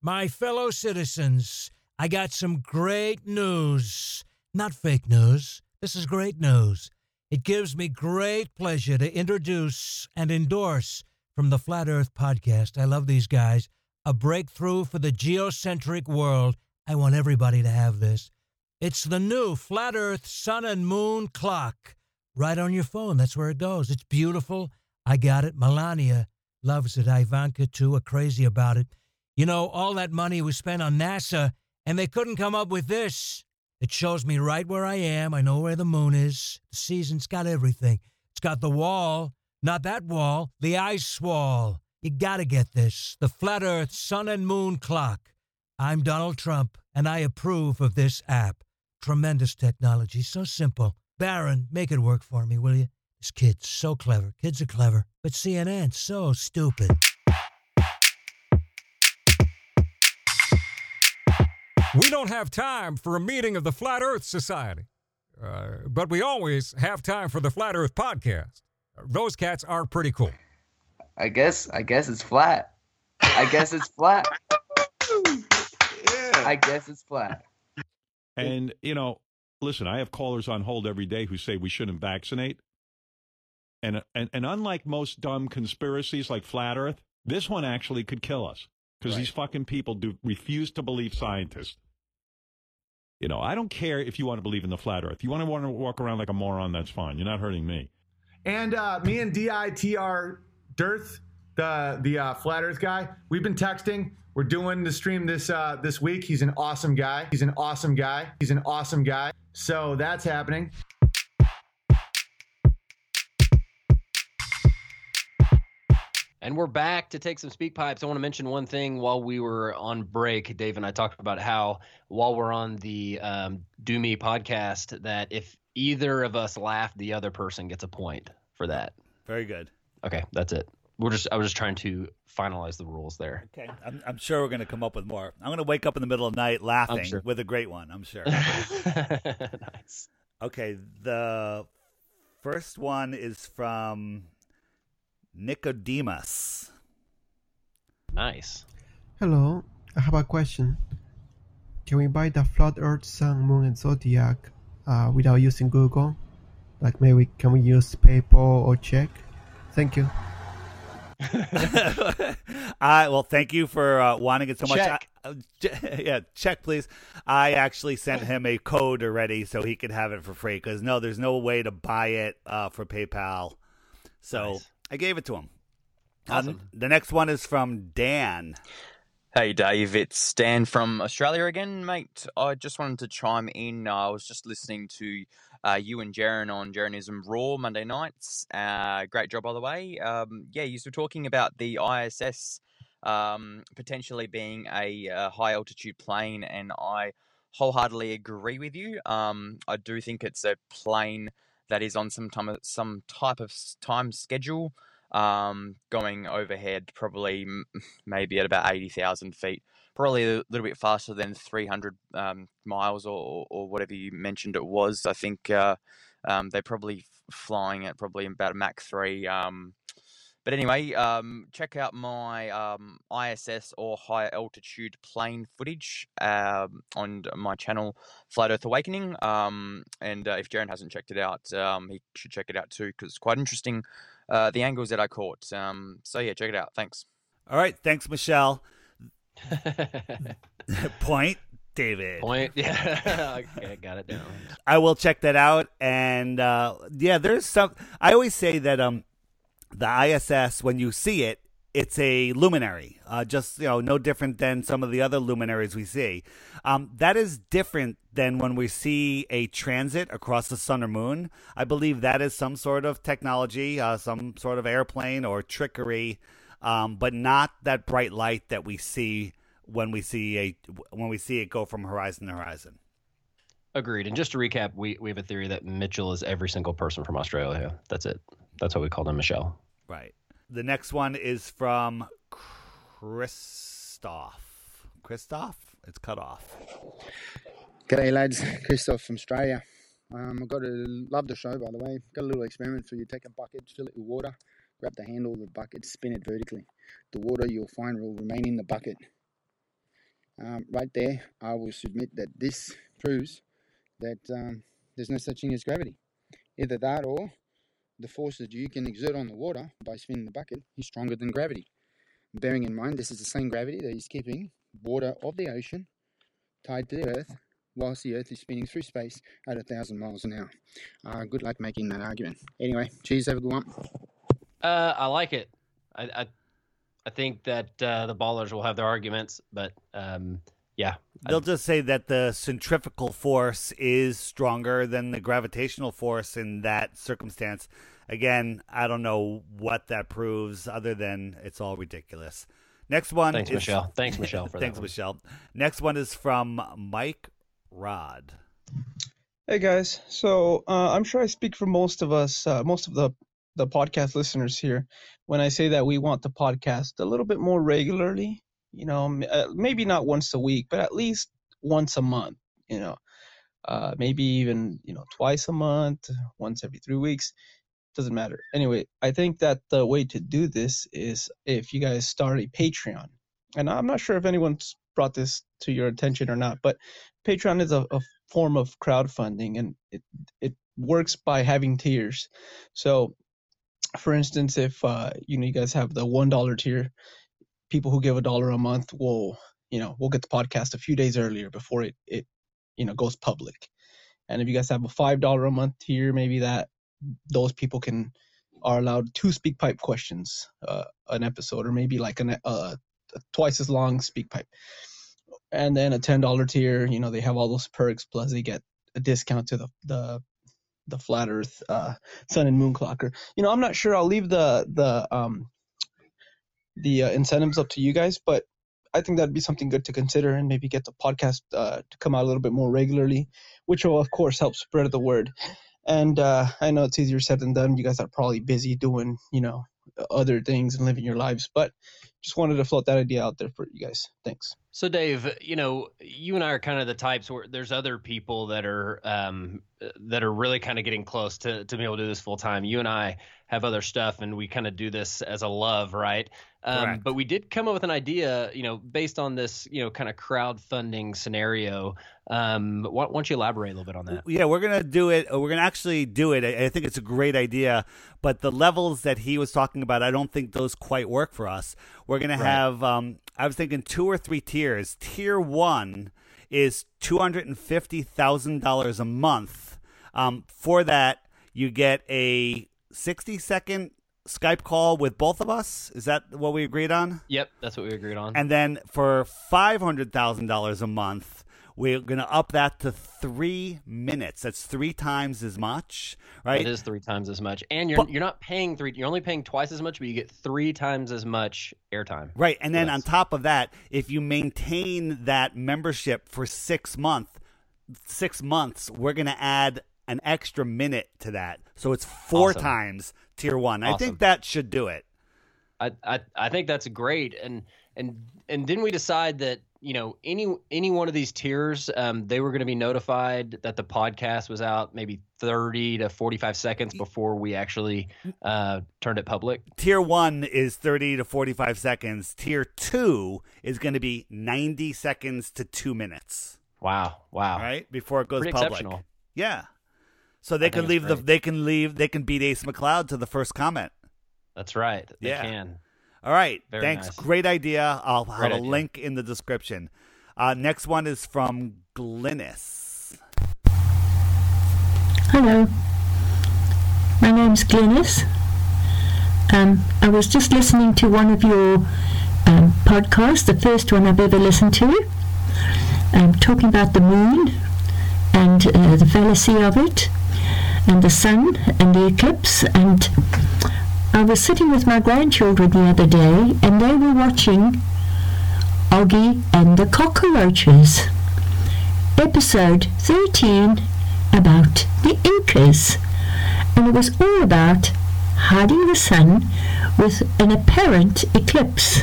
My fellow citizens, I got some great news. Not fake news. This is great news. It gives me great pleasure to introduce and endorse from the Flat Earth Podcast. I love these guys. A breakthrough for the geocentric world. I want everybody to have this. It's the new Flat Earth Sun and Moon Clock. Right on your phone. That's where it goes. It's beautiful. I got it. Melania loves it. Ivanka, too, are crazy about it. You know, all that money was spent on NASA, and they couldn't come up with this. It shows me right where I am. I know where the moon is. The season's got everything. It's got the wall, not that wall, the ice wall. You gotta get this. The Flat Earth Sun and Moon Clock. I'm Donald Trump, and I approve of this app. Tremendous technology, so simple. Barron, make it work for me, will you? This kid's so clever. Kids are clever, but CNN's so stupid. We don't have time for a meeting of the Flat Earth Society, uh, but we always have time for the Flat Earth Podcast. Those cats are pretty cool. I guess. I guess it's flat. I guess it's flat. I guess it's flat. And, you know, listen, I have callers on hold every day who say we shouldn't vaccinate. And, and, and unlike most dumb conspiracies like Flat Earth, this one actually could kill us because these fucking people do refuse to believe scientists. You know, I don't care if you want to believe in the flat Earth. You want to want to walk around like a moron, that's fine. You're not hurting me. And uh, me and DITR Dearth, the the uh, flat Earth guy, we've been texting. We're doing the stream this uh, this week. He's an awesome guy. He's an awesome guy. He's an awesome guy. So that's happening. And we're back to take some speak pipes. I want to mention one thing while we were on break. Dave and I talked about how while we're on the um, Do Me podcast, that if either of us laugh, the other person gets a point for that. Very good. Okay, that's it. We're just I was just trying to finalize the rules there. Okay. I'm, I'm sure we're going to come up with more. I'm going to wake up in the middle of the night laughing sure. with a great one. I'm sure. nice. Okay. The first one is from Nicodemus. Nice. Hello, I have a question. Can we buy the flat Earth, Sun, Moon, and Zodiac uh, without using Google? Like maybe can we use PayPal or check? Thank you. I well, thank you for uh, wanting it so much. Check. I- uh, j- yeah, check please. I actually sent him a code already so he could have it for free. Because no, there's no way to buy it uh, for PayPal. So Nice. I gave it to him. Awesome. Um, the next one is from Dan. Hey Dave, it's Dan from Australia again, mate. I just wanted to chime in. I was just listening to uh, you and Jeran on Jeranism Raw Monday nights. Uh, great job, by the way. Um, yeah, you were talking about the ISS um, potentially being a, uh high altitude plane, and I wholeheartedly agree with you. Um, I do think it's a plane that is on some time some type of time schedule, um, going overhead probably maybe at about eighty thousand feet, probably a little bit faster than three hundred um, miles or or whatever you mentioned it was. I think uh, um, they're probably flying at probably about a Mach three. Um, but anyway, um, check out my um, ISS or high altitude plane footage um, on my channel, Flat Earth Awakening. Um, and uh, if Jeran hasn't checked it out, um, he should check it out too because it's quite interesting. Uh, the angles that I caught. Um, so yeah, check it out. Thanks. All right, thanks, Michelle. Point, David. Point. Yeah. okay, got it down. I will check that out. And uh, yeah, there's some. I always say that um, the ISS, when you see it, it's a luminary, uh, just you know, no different than some of the other luminaries we see. Um, that is different than when we see a transit across the sun or moon. I believe that is some sort of technology, uh, some sort of airplane or trickery, um, but not that bright light that we see when we see a when we see it go from horizon to horizon. Agreed. And just to recap, we, we have a theory that Mitchell is every single person from Australia. That's it. That's what we called him, Michelle. Right. The next one is from Christoph. Christoph? It's cut off. G'day, lads. Christoph from Australia. Um, I've got to love the show, by the way. Got a little experiment for you. Take a bucket, fill it with water, grab the handle of the bucket, spin it vertically. The water you'll find will remain in the bucket. Um, right there, I will submit that this proves that um, there's no such thing as gravity. Either that or the force that you can exert on the water by spinning the bucket is stronger than gravity. Bearing in mind, this is the same gravity that is keeping water of the ocean tied to the earth whilst the earth is spinning through space at a thousand miles an hour. Uh, good luck making that argument. Anyway, cheers, have a good one. Uh, I like it. I, I, I think that uh, the ballers will have their arguments, but um, yeah, They'll just say that the centrifugal force is stronger than the gravitational force in that circumstance. Again, I don't know what that proves other than it's all ridiculous. Next one Thanks, is Michelle. Thanks, Michelle, for Thanks, one. Michelle. Next one is from Mike Rod. Hey guys, so uh, I'm sure I speak for most of us, uh, most of the the podcast listeners here, when I say that we want the podcast a little bit more regularly. You know, uh, maybe not once a week, but at least once a month. You know, uh, maybe even you know twice a month, once every three weeks. Doesn't matter. Anyway, I think that the way to do this is if you guys start a Patreon, and I'm not sure if anyone's brought this to your attention or not, but Patreon is a, a form of crowdfunding, and it it works by having tiers. So, for instance, if uh, you know you guys have the one dollar tier, people who give a dollar a month will you know will get the podcast a few days earlier before it it you know goes public. And if you guys have a five dollar a month tier, maybe that those people can are allowed two speak pipe questions uh, an episode, or maybe like an uh, twice as long speak pipe. And then a ten dollar tier, you know, they have all those perks plus they get a discount to the the the flat Earth uh, sun and moon clocker. You know, I'm not sure. I'll leave the the um the uh, incentives up to you guys, but I think that'd be something good to consider and maybe get the podcast uh, to come out a little bit more regularly, which will of course help spread the word. And uh, I know it's easier said than done. You guys are probably busy doing, you know, other things and living your lives, but just wanted to float that idea out there for you guys. Thanks. So, Dave, you know, you and I are kind of the types where there's other people that are um, that are really kind of getting close to to being able to do this full time. You and I have other stuff, and we kind of do this as a love, right? Um, but we did come up with an idea, you know, based on this, you know, kind of crowdfunding scenario. Um, why, why don't you elaborate a little bit on that? Yeah, we're gonna do it. We're gonna actually do it. I I think it's a great idea, but the levels that he was talking about, I don't think those quite work for us. We're gonna Right. have. Um, I was thinking two or three tiers. Tier one is two hundred and fifty thousand dollars a month. Um, for that, you get a sixty second Skype call with both of us. Is that what we agreed on? Yep, that's what we agreed on. And then for five hundred thousand dollars a month, we're gonna up that to three minutes. That's three times as much, right? It is three times as much, and you're But- you're not paying three. You're only paying twice as much, but you get three times as much airtime. Right, and then on top of that, if you maintain that membership for six months, six months, we're going to add an extra minute to that. So it's four Awesome. times tier one. I think that should do it. I, I I think that's great. And and and didn't we decide that you know any any one of these tiers, um, they were going to be notified that the podcast was out maybe thirty to forty five seconds before we actually uh, turned it public. Tier one is 30 to 45 seconds. Tier two is going to be 90 seconds to two minutes. Wow! Wow! Right before it goes Pretty public. Yeah. So they I can leave the they can leave they can beat Ace McLeod to the first comment. That's right. They Yeah. can. All right. Very Thanks. nice. Great idea. I'll have Great a idea. link in the description. Uh, next one is from Glynis. Hello, my name's Glynis. Um, I was just listening to one of your um, podcasts, the first one I've ever listened to, um, talking about the moon and uh, the fallacy of it, and the sun and the eclipse. And I was sitting with my grandchildren the other day, and they were watching Oggy and the Cockroaches, episode 13 about the Incas. And it was all about hiding the sun with an apparent eclipse.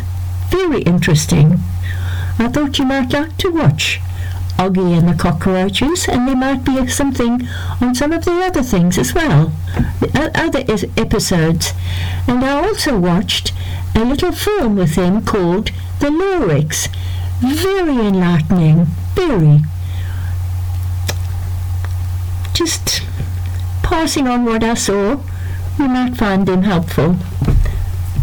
Very interesting. I thought you might like to watch Oggy and the Cockroaches, and there might be something on some of the other things as well, the other is- episodes. And I also watched a little film with them called The Lyrics. Very enlightening. Very. Just passing on what I saw, you might find them helpful.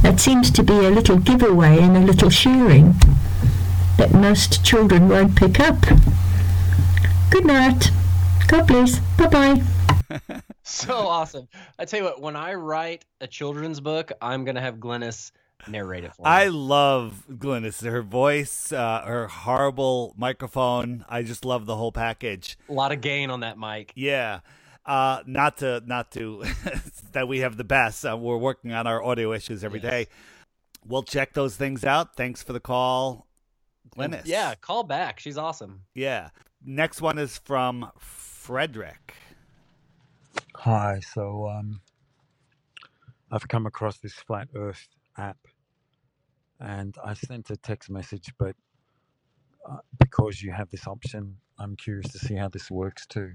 That seems to be a little giveaway and a little sharing that most children won't pick up. Good night. God bless. Bye bye. So awesome! I tell you what, when I write a children's book, I'm gonna have Glynis narrate it for me. I love Glynis. Her voice, uh, her horrible microphone. I just love the whole package. A lot of gain on that mic. Yeah. Uh, not to not to that we have the best. Uh, we're working on our audio issues every day. We'll check those things out. Thanks for the call, Glynis. Yeah, call back. She's awesome. Yeah. Next one is from Frederick. Hi, so um, I've come across this Flat Earth app and I sent a text message, but uh, because you have this option, I'm curious to see how this works too.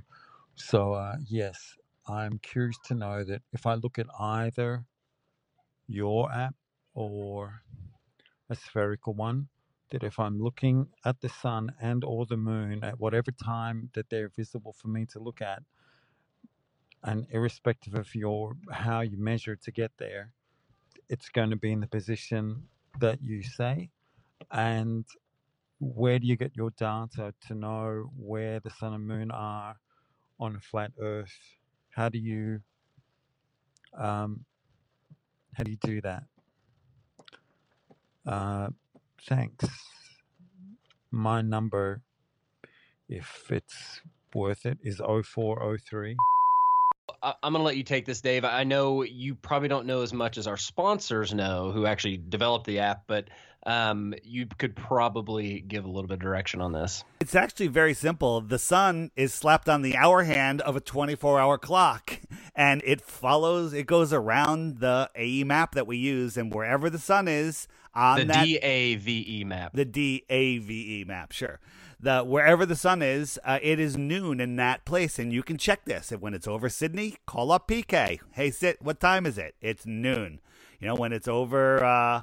So, uh, yes, I'm curious to know that if I look at either your app or a spherical one, that if I'm looking at the sun and or the moon at whatever time that they're visible for me to look at, and irrespective of your how you measure to get there, it's going to be in the position that you say. And where do you get your data to know where the sun and moon are on a flat Earth? How do you um, how do you do that? Uh, thanks. My number, if it's worth it, is 0403. I, I'm gonna let you take this, Dave. I know you probably don't know as much as our sponsors know, who actually developed the app, but um, you could probably give a little bit of direction on this. It's actually very simple. The sun is slapped on the hour hand of a 24 hour clock, and it follows, it goes around the AE map that we use, and wherever the sun is on the that. DAVE map. The DAVE E map, sure. The wherever the sun is, uh, it is noon in that place, and you can check this. If when it's over Sydney, call up PK. Hey, sit. What time is it? It's noon. You know when it's over. Uh,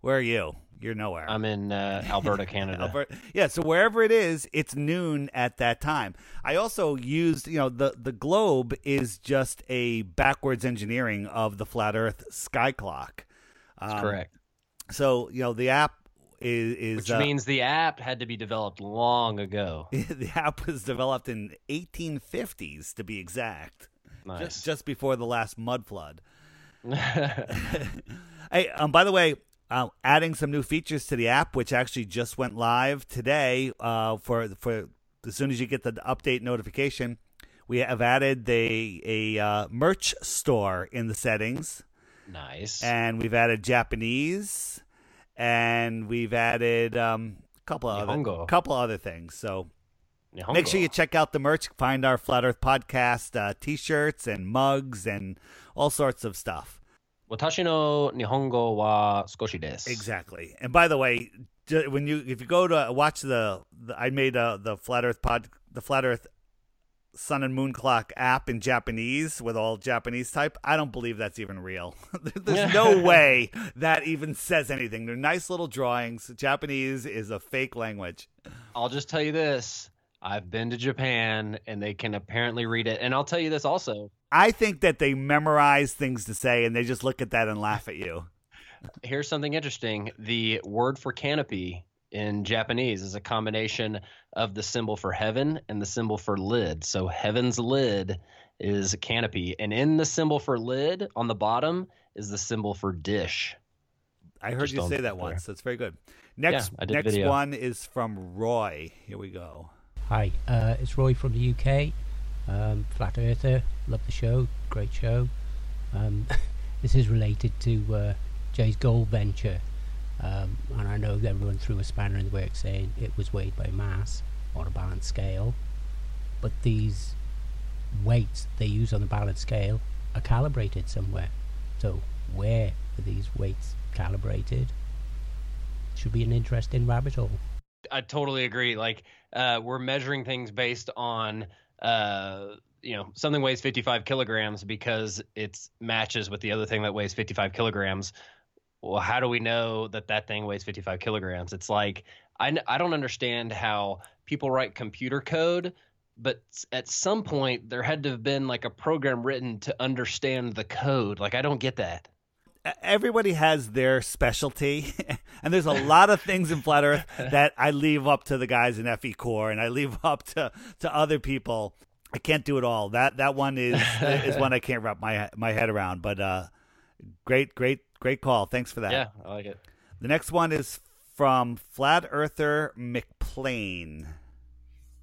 where are you? You're nowhere. I'm in uh, Alberta, Canada. Alberta. Yeah, so wherever it is, it's noon at that time. I also used, you know, the the globe is just a backwards engineering of the flat Earth sky clock. That's correct. So you know the app is, is Which uh, means the app had to be developed long ago. the app was developed in 1850s to be exact. Nice. Just, just before the last mud flood. hey, um, by the way, uh, adding some new features to the app, which actually just went live today. Uh, for for as soon as you get the update notification, we have added the a uh, merch store in the settings. Nice. And we've added Japanese, and we've added um, a couple of other, Nihongo. couple other things. So Make sure you check out the merch. Find our Flat Earth Podcast uh, t-shirts and mugs and all sorts of stuff. Watashi no Nihongo wa skoshi desu. Exactly. And by the way, when you if you go to watch the, the I made uh, the Flat Earth pod the Flat Earth Sun and Moon Clock app in Japanese with all Japanese type. I don't believe that's even real. There's no way that even says anything. They're nice little drawings. Japanese is a fake language. I'll just tell you this. I've been to Japan and they can apparently read it. And I'll tell you this also. I think that they memorize things to say and they just look at that and laugh at you. Here's something interesting. The word for canopy in Japanese is a combination of the symbol for heaven and the symbol for lid. So heaven's lid is a canopy. And in the symbol for lid on the bottom is the symbol for dish. I heard Just you say that there. once. That's very good. Next, Yeah, I did next video. one is from Roy. Here we go. Hi, uh, it's Roy from the UK. Um, Flat Earther, love the show, great show. Um, this is related to uh, Jay's gold venture, um, and I know everyone threw a spanner in the works saying it was weighed by mass on a balance scale, but these weights they use on the balance scale are calibrated somewhere. So where are these weights calibrated? Should be an interesting rabbit hole. I totally agree. Like uh, we're measuring things based on uh, you know something weighs 55 kilograms because it matches with the other thing that weighs 55 kilograms. Well, how do we know that that thing weighs 55 kilograms? It's like I, I don't understand how people write computer code, but at some point there had to have been like a program written to understand the code. Like I don't get that. Everybody has their specialty, and there's a lot of things in Flat Earth that I leave up to the guys in FE Core, and I leave up to, to other people. I can't do it all. That that one is is one I can't wrap my my head around. But uh, great, great, great call. Thanks for that. Yeah, I like it. The next one is from Flat Earther McPlain.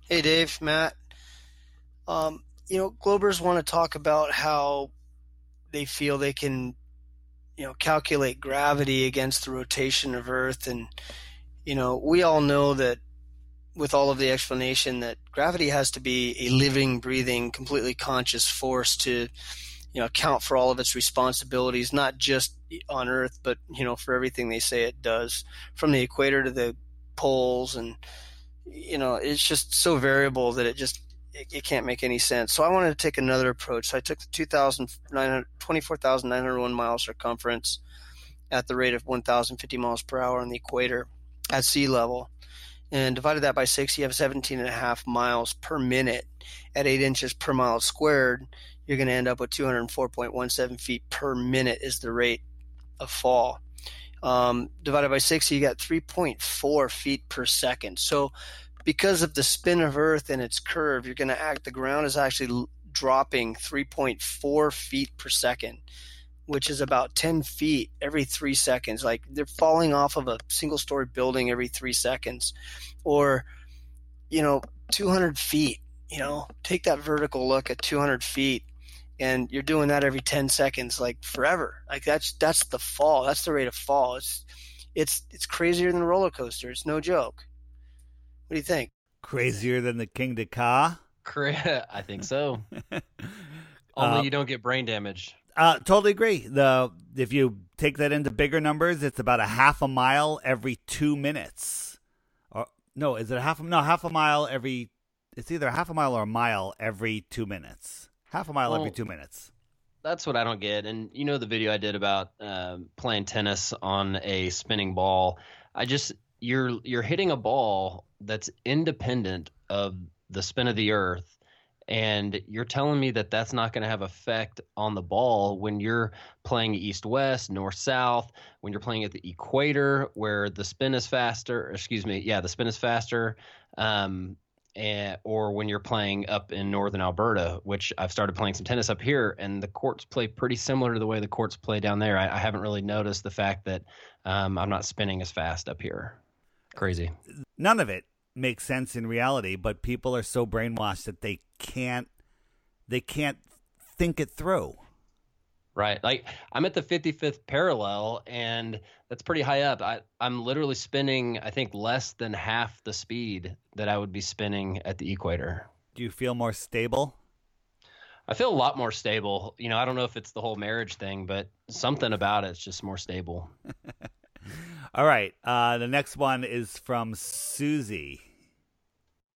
Hey, Dave, Matt. Um, you know, Globers want to talk about how they feel they can, you know, calculate gravity against the rotation of Earth, and you know, we all know that with all of the explanation that gravity has to be a living, breathing, completely conscious force to, you know, account for all of its responsibilities, not just on Earth, but you know, for everything they say it does, from the equator to the poles, and you know, it's just so variable that it just it, it can't make any sense. So I wanted to take another approach. So I took the 2,900 24,901 mile circumference at the rate of 1,050 miles per hour on the equator at sea level, and divided that by six, you have 17 and a half miles per minute at eight inches per mile squared. You're going to end up with 204.17 feet per minute is the rate of fall. Um, divided by six, you got 3.4 feet per second. So because of the spin of Earth and its curve, you're going to act. The ground is actually dropping 3.4 feet per second, which is about 10 feet every three seconds. Like they're falling off of a single story building every three seconds, or you know, 200 feet. You know, take that vertical look at 200 feet, and you're doing that every 10 seconds, like forever. Like that's that's the fall. That's the rate of fall. It's it's it's crazier than a roller coaster. It's no joke. What do you think? Crazier than the Kingda Ka. I think so. Only Uh, you don't get brain damage. Uh, totally agree. The if you take that into bigger numbers, it's about a half a mile every two minutes. Or no, is it a half? a- No, half a mile every. It's either a half a mile or a mile every two minutes. Half a mile every two minutes. That's what I don't get. And you know the video I did about um, playing tennis on a spinning ball. I just you're you're hitting a ball that's independent of the spin of the earth, and you're telling me that that's not going to have effect on the ball when you're playing east west, north south, when you're playing at the equator where the spin is faster. Excuse me, yeah, the spin is faster. Um, and, or when you're playing up in northern Alberta, which I've started playing some tennis up here, and the courts play pretty similar to the way the courts play down there. I, I haven't really noticed the fact that um, I'm not spinning as fast up here. Crazy. None of it makes sense in reality, but people are so brainwashed that they can't they can't think it through. Right. Like I'm at the 55th parallel and that's pretty high up. I, I'm literally spinning, I think, less than half the speed that I would be spinning at the equator. Do you feel more stable? I feel a lot more stable. You know, I don't know if it's the whole marriage thing, but something about it's just more stable. All right. Uh, the next one is from Susie.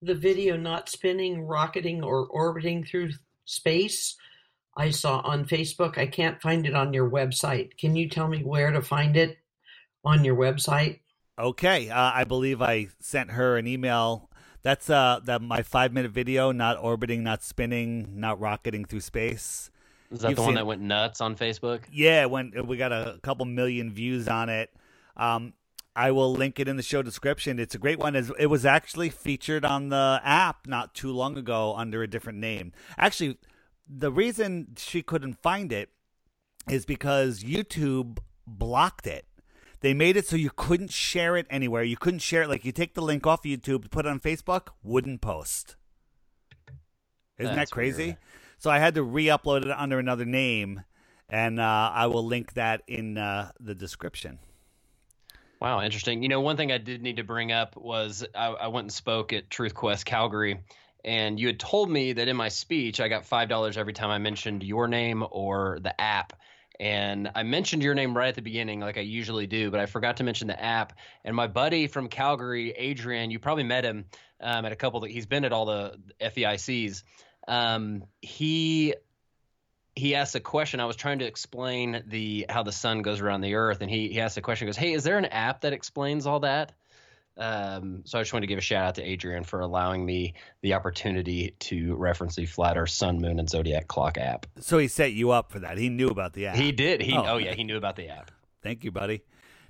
The video not spinning, rocketing, or orbiting through space I saw on Facebook. I can't find it on your website. Can you tell me where to find it on your website? Okay, uh, I believe I sent her an email. That's uh, that my five minute video, not orbiting, not spinning, not rocketing through space. Is that You've the one seen- that went nuts on Facebook? Yeah, when we got a couple million views on it. Um, I will link it in the show description. It's a great one. It's- It was actually featured on the app not too long ago under a different name. Actually, the reason she couldn't find it is because YouTube blocked it. They made it so you couldn't share it anywhere. You couldn't share it. Like you take the link off YouTube, put it on Facebook, wouldn't post. Isn't That's that crazy? weird. So I had to re-upload it under another name, and uh, I will link that in uh, the description. Wow, interesting. You know, one thing I did need to bring up was I, I went and spoke at Truth Quest Calgary, and you had told me that in my speech I got five dollars every time I mentioned your name or the app. And I mentioned your name right at the beginning, like I usually do, but I forgot to mention the app. And my buddy from Calgary, Adrian, you probably met him um, at a couple. That he's been at all the FEICs. Um, he he asked a question. I was trying to explain the how the sun goes around the earth, and he he asked a question. He goes, "Hey, is there an app that explains all that?" Um, so I just wanted to give a shout out to Adrian for allowing me the opportunity to reference the flat Earth, sun, moon, and zodiac clock app. So he set you up for that. He knew about the app. He did. He Oh. oh, yeah, he knew about the app. Thank you, buddy.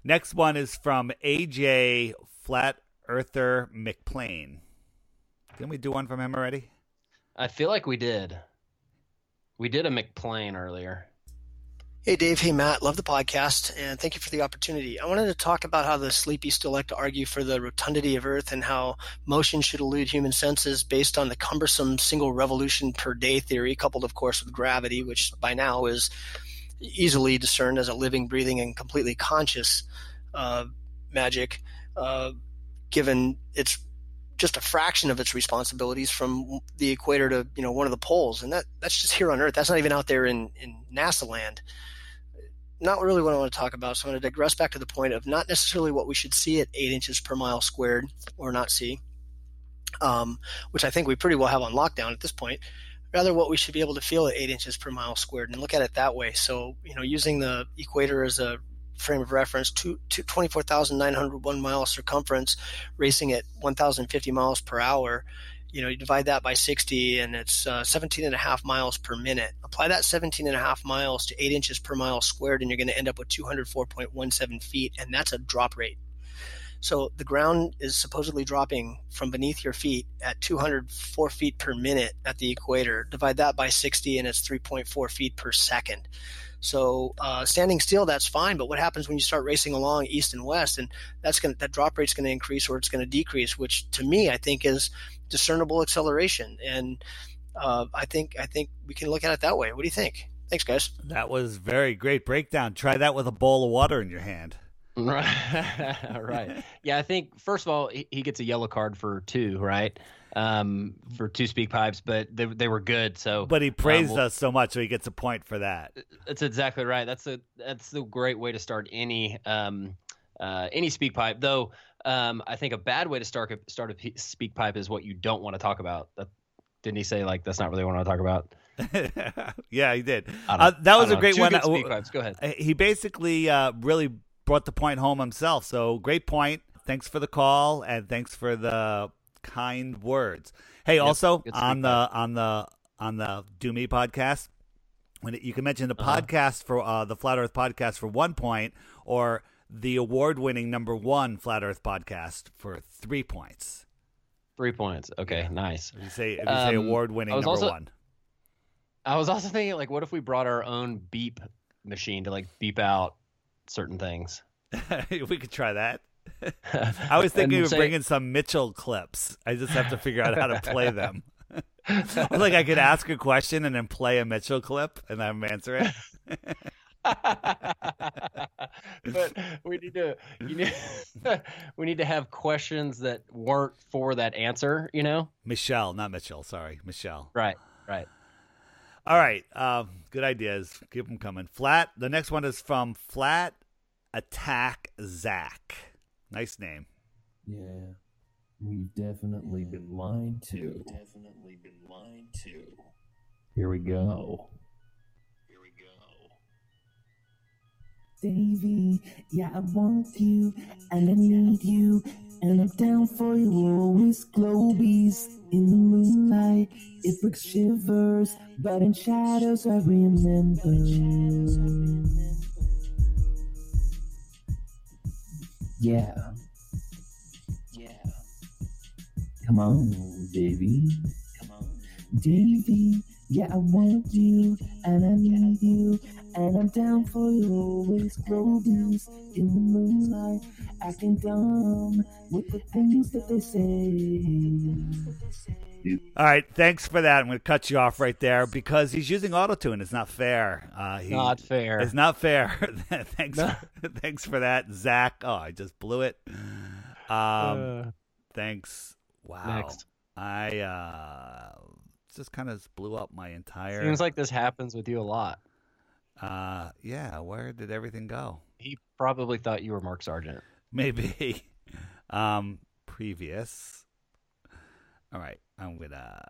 Next one is from AJ Flat Earther McPlain. Didn't we do one from him already? I feel like we did. We did a McPlane earlier. Hey, Dave. Hey, Matt. Love the podcast, and thank you for the opportunity. I wanted to talk about how the sleepy still like to argue for the rotundity of Earth and how motion should elude human senses based on the cumbersome single revolution per day theory, coupled, of course, with gravity, which by now is easily discerned as a living, breathing, and completely conscious uh, magic, uh, given its just a fraction of its responsibilities from the equator to you know one of the poles, and that that's just here on Earth. That's not even out there in in NASA land. Not really what I want to talk about. So I'm going to digress back to the point of not necessarily what we should see at eight inches per mile squared or not see, um, which I think we pretty well have on lockdown at this point. Rather, what we should be able to feel at eight inches per mile squared, and look at it that way. So you know, using the equator as a frame of reference, two, two, 24,901 miles circumference, racing at 1,050 miles per hour. You know, you divide that by 60 and it's uh, 17 and a half miles per minute. Apply that 17 and a half miles to 8 inches per mile squared, and you're going to end up with 204.17 feet, and that's a drop rate. So the ground is supposedly dropping from beneath your feet at 204 feet per minute at the equator. Divide that by 60, and it's 3.4 feet per second. So uh, standing still, that's fine. But what happens when you start racing along east and west, and that's going that drop rate's going to increase or it's going to decrease, which to me I think is discernible acceleration. And uh, I think I think we can look at it that way. What do you think? Thanks, guys. That was very great breakdown. Try that with a bowl of water in your hand. Right. right. Yeah, I think first of all he, he gets a yellow card for two, right? Um, for two speak pipes, but they they were good. So, But he um, praised well, us so much, so he gets a point for that. That's exactly right. That's a that's a great way to start any um uh any speak pipe. Though um I think a bad way to start a start a speak pipe is what you don't want to talk about. That, didn't he say like that's not really what I want to talk about? yeah, he did. Uh, that was a great Two one. Uh, speak pipes. Go ahead. uh, He basically uh, really brought the point home himself. So great point. Thanks for the call and thanks for the kind words. Hey, Yep, also on the on the on the Do Me podcast, when it, you can mention the Uh-huh. podcast for uh, the Flat Earth podcast for one point, or the award-winning number one Flat Earth podcast for three points. Three points. Okay, nice. If you say if you say Um, award-winning number also- one. I was also thinking like, what if we brought our own beep machine to like beep out certain things? we could try that. I was thinking of say- bringing some Mitchell clips. I just have to figure out how to play them. like I could ask a question and then play a Mitchell clip and I'm answering. but we need to you need, we need to have questions that weren't for that answer, you know? Michelle, not Mitchell. Sorry, Michelle. Right, right. All right. Um, good ideas. Keep them coming. Flat. The next one is from Flat Attack Zach. Nice name. Yeah, we've definitely been lied to. Definitely been lied to. Here we go. Here we go. Davy, yeah, I want you and I need you, and I'm down for you always. Globies in the moonlight, it brings shivers, but in shadows I remember. Yeah. Yeah. Come on, baby. Come on. Baby, yeah, I want you and I need you, and I'm down for you always. Globies in the moonlight, acting dumb with the things that they say. All right. Thanks for that. I'm going to cut you off right there because he's using autotune. It's not fair. Uh, he, Not fair. It's not fair. thanks. For, thanks for that, Zach. Oh, I just blew it. Um, Uh. thanks. Wow. Next. I uh, just kind of blew up my entire. Seems like this happens with you a lot. Uh, yeah. Where did everything go? He probably thought you were Mark Sargent. Maybe. um, previous. All right. I'm gonna.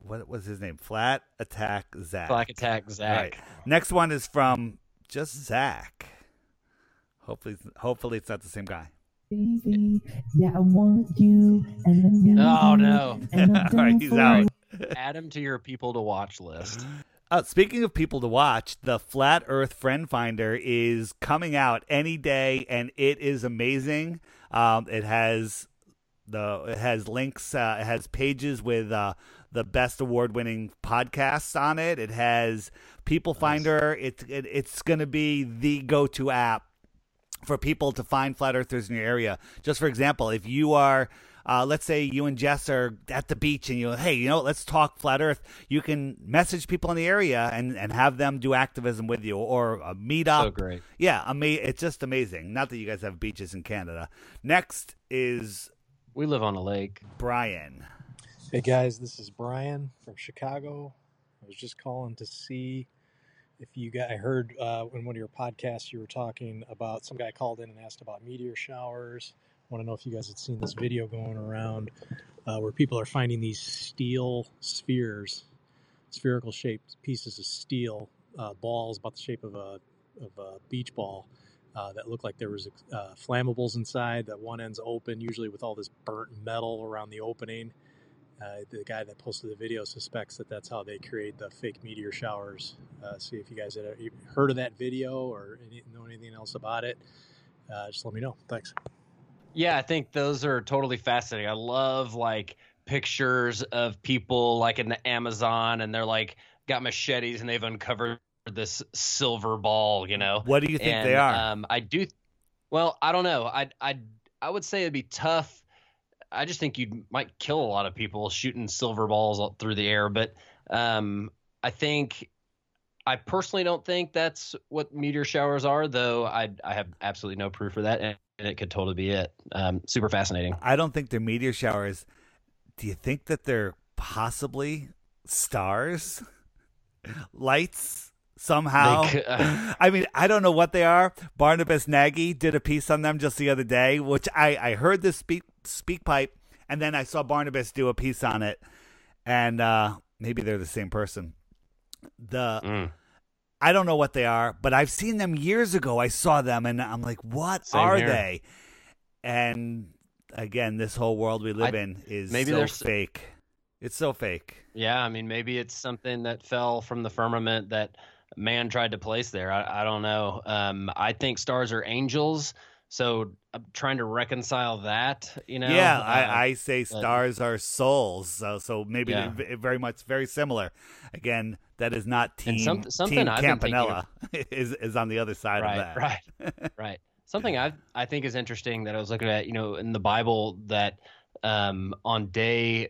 What was his name? Flat Attack Zach. Flat Attack Zach. All right. Next one is from just Zach. Hopefully, hopefully it's not the same guy. Davy, yeah, I want you and I Oh no. and All right, he's out. Add him to your people to watch list. Uh, speaking of people to watch, the Flat Earth Friend Finder is coming out any day, and it is amazing. Um, it has the it has links, uh, it has pages with uh, the best award winning podcasts on it. It has People Finder. It, it it's going to be the go to app for people to find flat earthers in your area. Just for example, if you are, uh, let's say you and Jess are at the beach and you, hey, you know, let's talk flat Earth. You can message people in the area and, and have them do activism with you or a meetup. So great. Yeah, ama- it's just amazing. Not that you guys have beaches in Canada. Next is we live on a lake. Brian. Hey guys, this is Brian from Chicago. I was just calling to see if you got. I heard uh, in one of your podcasts you were talking about some guy called in and asked about meteor showers. I want to know if you guys had seen this video going around uh, where people are finding these steel spheres, spherical shaped pieces of steel uh, balls about the shape of a of a beach ball. Uh, that look like there was uh, flammables inside. That one end's open, usually with all this burnt metal around the opening. Uh, the guy that posted the video suspects that that's how they create the fake meteor showers. Uh, see if you guys had uh, heard of that video or any, know anything else about it. Just let me know. Thanks. Yeah, I think those are totally fascinating. I love like pictures of people like in the Amazon and they're like got machetes and they've uncovered this silver ball, you know. What do you think And, they are? Um, I do. Well, I don't know. I I I would say it'd be tough. I just think you might kill a lot of people shooting silver balls through the air. But um, I think I personally don't think that's what meteor showers are, though. I I have absolutely no proof for that, and, it could totally be it. Um, super fascinating. I don't think they're meteor showers. Do you think that they're possibly stars? Lights somehow? Uh, I mean, I don't know what they are. Barnabas Nagy did a piece on them just the other day, which I, I heard this speak speak pipe, and then I saw Barnabas do a piece on it, and uh, maybe they're the same person. The Mm. I don't know what they are, but I've seen them years ago. I saw them, and I'm like, what Same are here. they? And again, this whole world we live I- in is maybe so there's- fake. It's so fake. Yeah, I mean, maybe it's something that fell from the firmament that man tried to place there. I, I don't know. Um, I think stars are angels, so I'm trying to reconcile that. You know? yeah, Uh, I, I say but- stars are souls, so so maybe Yeah. very much very similar. Again, that is not team some- something team Campanella is is on the other side right, of that. Right, right. Something I I think is interesting that I was looking at, you know, in the Bible that um, on day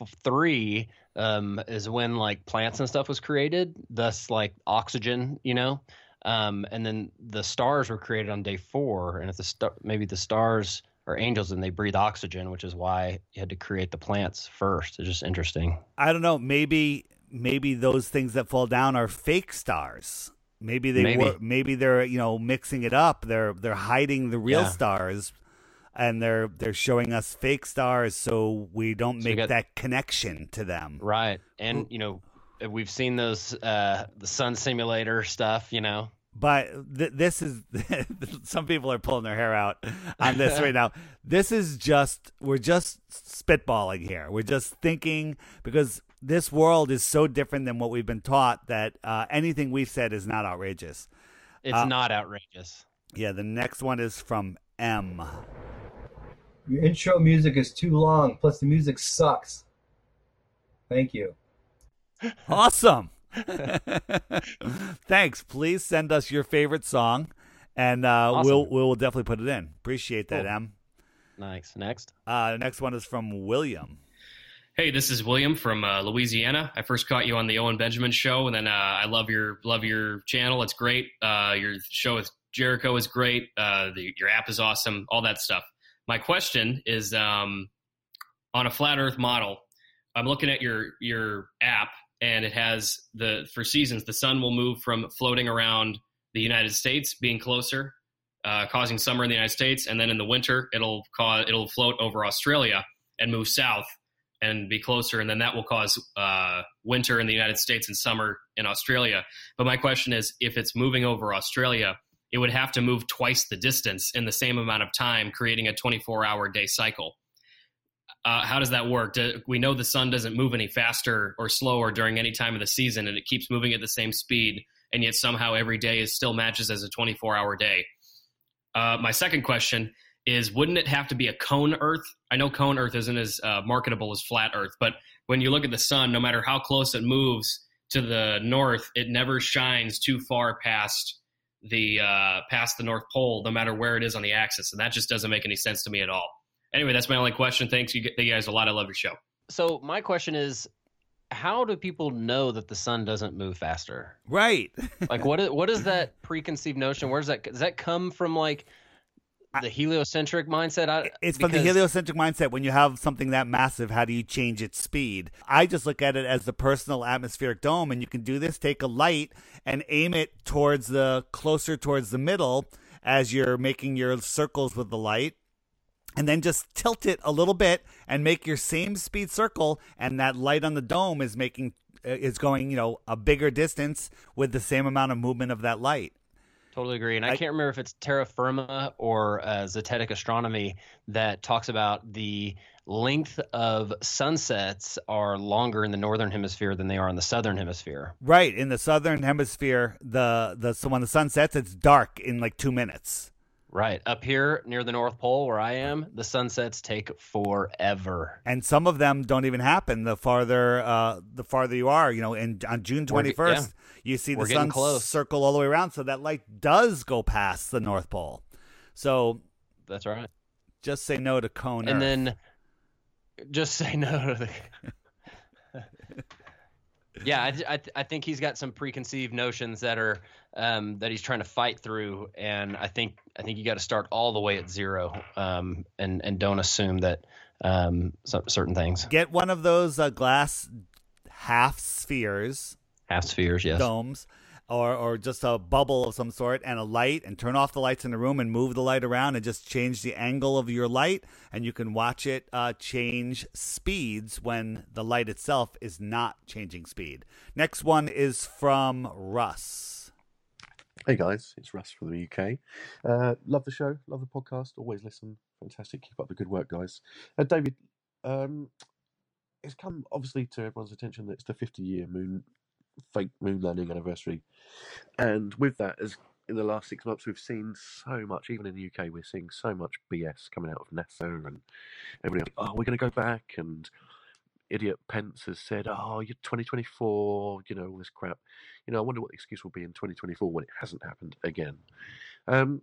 f- three um, is when like plants and stuff was created, thus like oxygen, you know. Um, and then the stars were created on day four, and if the star maybe the stars are angels and they breathe oxygen, which is why you had to create the plants first. It's just interesting. I don't know. Maybe maybe those things that fall down are fake stars. Maybe they Maybe. were. Maybe they're you know mixing it up. They're they're hiding the real Yeah. stars, and they're they're showing us fake stars so we don't So make got- that connection to them. Right, and you know we've seen those uh, the sun simulator stuff. You know, But th- this is some people are pulling their hair out on this right now. This is just we're just spitballing here. We're just thinking because this world is so different than what we've been taught that uh, anything we've said is not outrageous. it's Uh, not outrageous. Yeah, the next one is from M. Your intro music is too long, plus the music sucks. Thank you. Awesome. Thanks. Please send us your favorite song, and uh, Awesome. we'll we'll definitely put it in. Appreciate that, Cool. M. Nice. Next. Uh, the next one is from William. Hey, this is William from uh, Louisiana. I first caught you on the Owen Benjamin show, and then uh, I love your love your channel. It's great. Uh, your show with Jericho is great. Uh, the, your app is awesome. All that stuff. My question is um, on a flat Earth model. I'm looking at your your app, and it has the for seasons. The sun will move from floating around the United States, being closer, uh, causing summer in the United States, and then in the winter, it'll cause it'll float over Australia and move south and be closer, and then that will cause uh, winter in the United States and summer in Australia. But my question is, if it's moving over Australia, it would have to move twice the distance in the same amount of time, creating a 24-hour day cycle. Uh, how does that work? Do, we know the sun doesn't move any faster or slower during any time of the season, and it keeps moving at the same speed, and yet somehow every day is still matches as a 24-hour day. Uh, my second question is wouldn't it have to be a cone Earth? I know cone Earth isn't as uh, marketable as flat Earth, but when you look at the sun, no matter how close it moves to the north, it never shines too far past the uh, past the North Pole, no matter where it is on the axis, and that just doesn't make any sense to me at all. Anyway, that's my only question. Thanks you, you guys a lot. I love your show. So my question is, how do people know that the sun doesn't move faster? Right. like what is what is that preconceived notion? Where does that does that come from? Like the heliocentric mindset? I, It's from the heliocentric mindset. When you have something that massive, how do you change its speed? I just look at it as the personal atmospheric dome, and you can do this. Take a light and aim it towards the closer towards the middle as you're making your circles with the light. And then just tilt it a little bit and make your same speed circle, and that light on the dome is making uh, is going, you know, a bigger distance with the same amount of movement of that light. Totally agree. And I, can't remember if it's terra firma or uh, Zetetic astronomy that talks about the length of sunsets are longer in the northern hemisphere than they are in the southern hemisphere. Right in the southern hemisphere, the the so when the sun sets, it's dark in like two minutes. Right. Up here near the North Pole where I am, the sunsets take forever. and some of them don't even happen the farther uh, the farther you are. You know, in on June We're twenty ge- first, yeah. You see the We're sun close. circle all the way around, so that light does go past the North Pole. So That's right. just say no to cone. and Earth. then just say no to the yeah I, I, th- I think he's got some preconceived notions that are um, that he's trying to fight through and i think i think you got to start all the way at zero um, and and don't assume that um, some, certain things get one of those uh, glass half spheres, half spheres yes domes. Or, or just a bubble of some sort and a light and turn off the lights in the room and move the light around and just change the angle of your light and you can watch it uh, change speeds when the light itself is not changing speed. Next one is from Russ. Hey guys, it's Russ from the UK. Uh, love the show, love the podcast, always listen. Fantastic, keep up the good work, guys. Uh, David, um, it's come obviously to everyone's attention that it's the 50 year moon fake moon landing anniversary, and with that, as in the last six months, we've seen so much. Even in the UK, we're seeing so much BS coming out of NASA, and everybody, oh, we're going to go back, and idiot Pence has said, oh, you're 2024, you know, all this crap. You know, I wonder what the excuse will be in 2024 when it hasn't happened again. Um,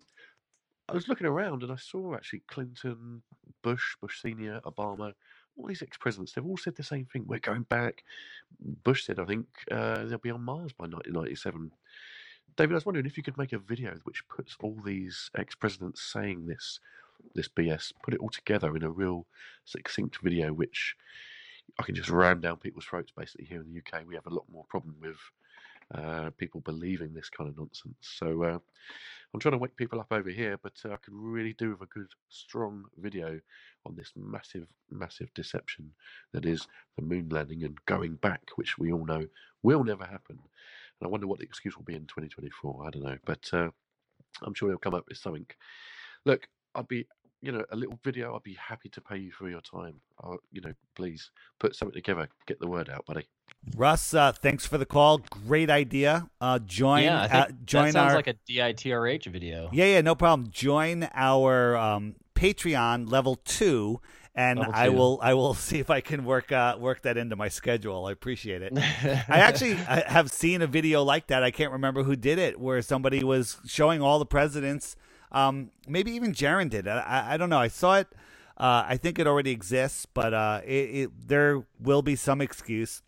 I was looking around and I saw actually Clinton, Bush, Bush Senior, Obama, all these ex-presidents, they've all said the same thing. We're going back. Bush said, I think uh, they'll be on Mars by 1997. David, I was wondering if you could make a video which puts all these ex-presidents saying this, this BS, put it all together in a real succinct video, which I can just ram down people's throats. Basically, here in the UK, we have a lot more problem with uh, people believing this kind of nonsense. So uh, I'm trying to wake people up over here, but uh, I could really do with a good, strong video on this massive, massive deception that is the moon landing and going back, which we all know will never happen. And I wonder what the excuse will be in 2024. I don't know, but uh, I'm sure they'll come up with something. Look, I'd be, you know, a little video. I'd be happy to pay you for your time. I'll, you know, please put something together. Get the word out, buddy. Russ, uh, thanks for the call. Great idea. Uh, join. yeah, I uh, think join that sounds our. like a DITRH video. Yeah, yeah, no problem. Join our um, Patreon level two, and Level I will I will see if I can work uh, work that into my schedule. I appreciate it. I actually I have seen a video like that. I can't remember who did it, where somebody was showing all the presidents. Um, maybe even Jeran did. I, I, I don't know. I saw it. Uh, I think it already exists, but uh, it, it, there will be some excuse.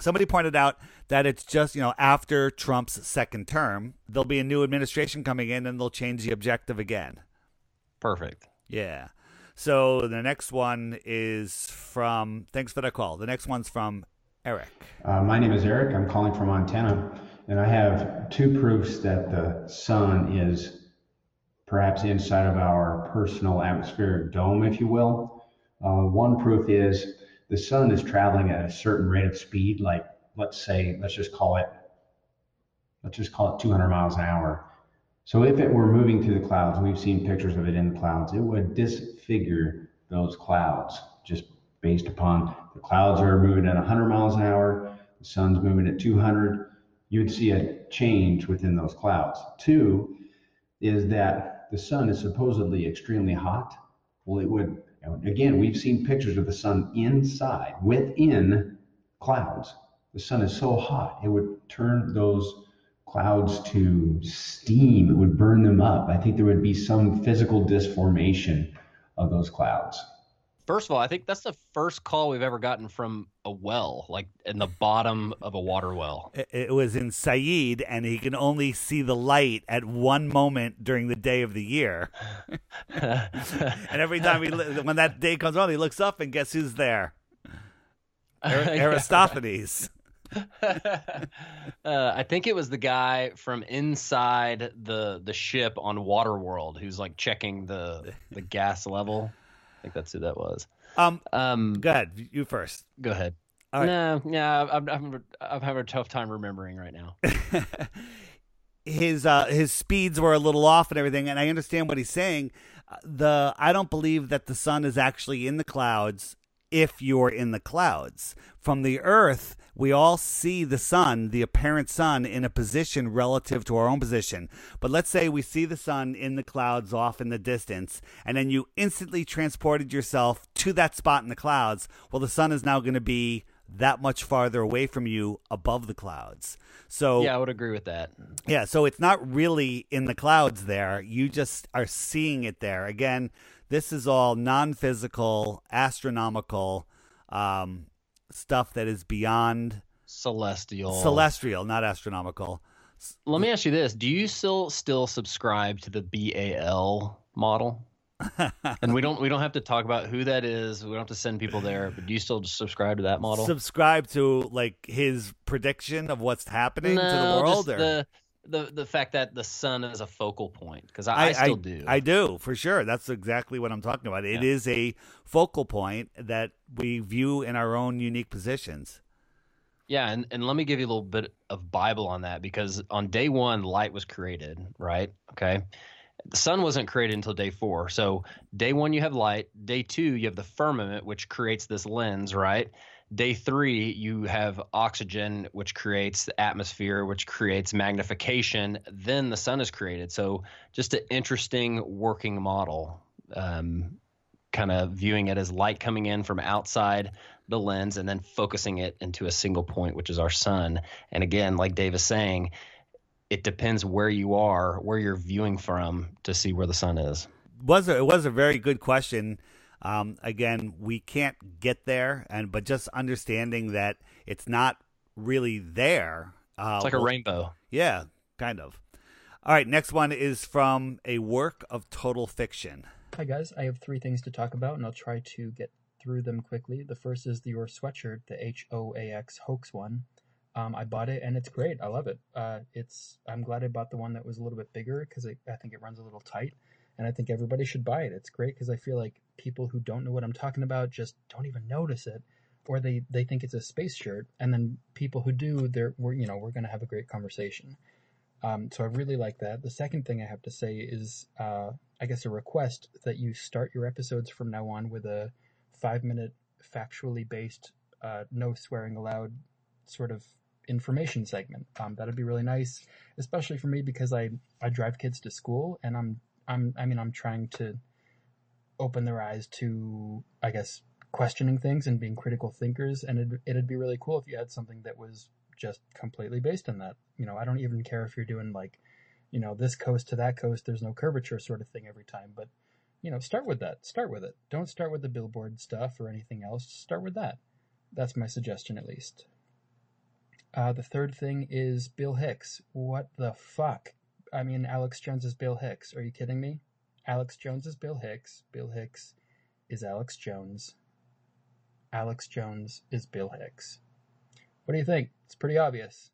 Somebody pointed out that it's just, you know, after Trump's second term, there'll be a new administration coming in and they'll change the objective again. Perfect. Yeah. So the next one is from, thanks for the call. The next one's from Eric. Uh, my name is Eric. I'm calling from Montana, and I have two proofs that the sun is perhaps inside of our personal atmospheric dome, if you will. Uh, one proof is the sun is traveling at a certain rate of speed, like let's say, let's just call it, let's just call it 200 miles an hour. So if it were moving through the clouds, we've seen pictures of it in the clouds, it would disfigure those clouds just based upon the clouds are moving at 100 miles an hour, the sun's moving at 200. You'd see a change within those clouds. Two is that the sun is supposedly extremely hot. Well, it would, again, we've seen pictures of the sun inside, within clouds. The sun is so hot, it would turn those clouds to steam. It would burn them up. I think there would be some physical disformation of those clouds. First of all, I think that's the first call we've ever gotten from a well, like in the bottom of a water well. It- was in Said, and he can only see the light at one moment during the day of the year. and every time he, when that day comes on, he looks up and guess who's there? Aristophanes. uh, I think it was the guy from inside the the ship on Waterworld who's like checking the the gas level. I think that's who that was. Um, um, go ahead. You first. Go ahead. All right. No, yeah, I'm, I'm I'm having a tough time remembering right now. his uh, his speeds were a little off and everything, and I understand what he's saying. Uh, The I don't believe that the sun is actually in the clouds if you're in the clouds. From the earth, we all see the sun, the apparent sun, in a position relative to our own position. But let's say we see the sun in the clouds off in the distance, and then you instantly transported yourself to that spot in the clouds. Well, the sun is now going to be that much farther away from you above the clouds. So yeah, I would agree with that. yeah, so it's not really in the clouds there. You just are seeing it there. Again, this is all non physical, astronomical um, stuff that is beyond Celestial. celestial, not astronomical. Let me ask you this: Do you still still subscribe to the BAL model? and we don't we don't have to talk about who that is. We don't have to send people there. But do you still subscribe to that model? Subscribe to like his prediction of what's happening to the world, just or the the the fact that the sun is a focal point because I, I, still do. I do for sure. That's exactly what I'm talking about. It is a focal point that we view in our own unique positions. Yeah, and, and let me give you a little bit of Bible on that because on day one, light was created, right? Okay. The sun wasn't created until day four. So day one, you have light. Day two, you have the firmament, which creates this lens, right? Day three, you have oxygen, which creates the atmosphere, which creates magnification. Then the sun is created. So just an interesting working model. Um, kind of viewing it as light coming in from outside the lens and then focusing it into a single point, which is our sun. And again, like Dave is saying, it depends where you are, where you're viewing from to see where the sun is. was a, it was a very good question. Um, again, we can't get there, and but just understanding that it's not really there. Uh, It's like a will- rainbow. Yeah, kind of. All right, next one is from a work of total fiction. Hi guys, I have three things to talk about, and I'll try to get through them quickly. The first is the Your Sweatshirt, the H O A X hoax one. Um, I bought it and it's great. I love it. Uh, it's I'm glad I bought the one that was a little bit bigger because I think it runs a little tight, and I think everybody should buy it. It's great because I feel like people who don't know what I'm talking about just don't even notice it, or they they think it's a space shirt, and then people who do, they're we're you know we're gonna have a great conversation. Um, so I really like that. The second thing I have to say is, uh, I guess, a request that you start your episodes from now on with a five minute, factually based, uh, no swearing allowed sort of information segment. Um, that'd be really nice, especially for me because I, I drive kids to school and I'm, I'm, I mean, I'm trying to open their eyes to, I guess, questioning things and being critical thinkers. And it'd, it'd be really cool if you had something that was just completely based on that. You know, I don't even care if you're doing like, you know, this coast to that coast, there's no curvature sort of thing every time. But, you know, start with that. Start with it. Don't start with the billboard stuff or anything else. Start with that. That's my suggestion, at least. Uh, the third thing is Bill Hicks. What the fuck? I mean, Alex Jones is Bill Hicks. Are you kidding me? Alex Jones is Bill Hicks. Bill Hicks is Alex Jones. Alex Jones is Bill Hicks. What do you think? It's pretty obvious.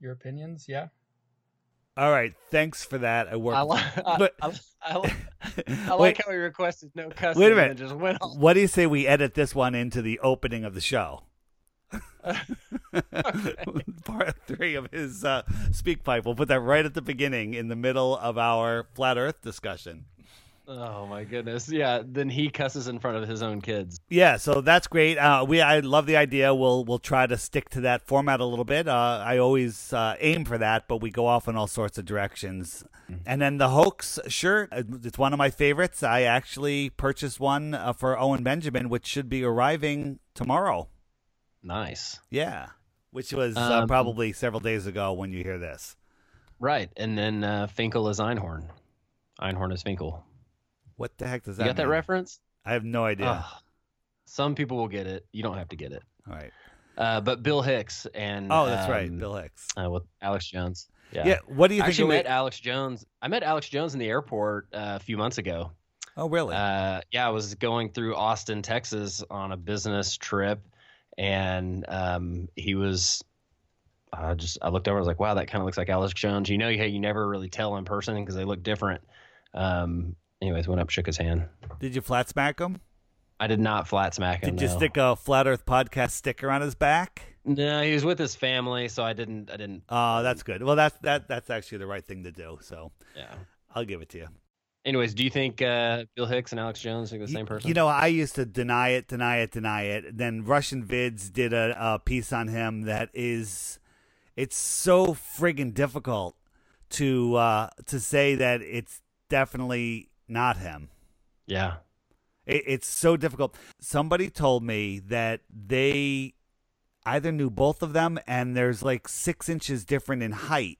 Your opinions? Yeah? All right, thanks for that. I worked. I, li- I, but- I, I, li- I Wait. like how he requested no cussing Wait a minute. just went on. What do you say we edit this one into the opening of the show? Part three of his uh, speak pipe. We'll put that right at the beginning in the middle of our flat Earth discussion. Oh my goodness. Yeah, then he cusses in front of his own kids. Yeah, so that's great. Uh, we I love the idea. We'll we'll try to stick to that format a little bit. Uh, I always uh, aim for that, but we go off in all sorts of directions. And then the hoax shirt, uh, it's one of my favorites. I actually purchased one uh, for Owen Benjamin, which should be arriving tomorrow. Nice. Yeah, which was uh, Um, probably several days ago when you hear this. Right. And then uh, Finkel is Einhorn. Einhorn is Finkel. What the heck does You that got that reference? I have no idea. Ugh. some people will get it. You don't have to get it. All right. Uh, but Bill Hicks and Oh, that's right, um, Bill Hicks. uh, with Alex Jones. Yeah. Yeah, what do you I think actually of met Alex Jones. I met Alex Jones in the airport uh, a few months ago. Oh, really? Uh, yeah, I was going through Austin, Texas on a business trip, and um, he was. I just I looked over. I was like, "Wow, that kind of looks like Alex Jones." You know, you you never really tell in person because they look different. Um, anyways, went up, shook his hand. Did you flat smack him? I did not flat smack him. Did you no. stick a flat Earth podcast sticker on his back? No, he was with his family, so I didn't. I didn't. Oh, that's good. Well, that's that that's actually the right thing to do. So Yeah. I'll give it to you. Anyways, do you think uh, Bill Hicks and Alex Jones are the same person? You know, I used to deny it, deny it, deny it. Then Russian Vids did a, a piece on him that is, it's so friggin' difficult to uh, to say that it's definitely not him. Yeah. It, it's so difficult. Somebody told me that they either knew both of them, and there's like six inches different in height.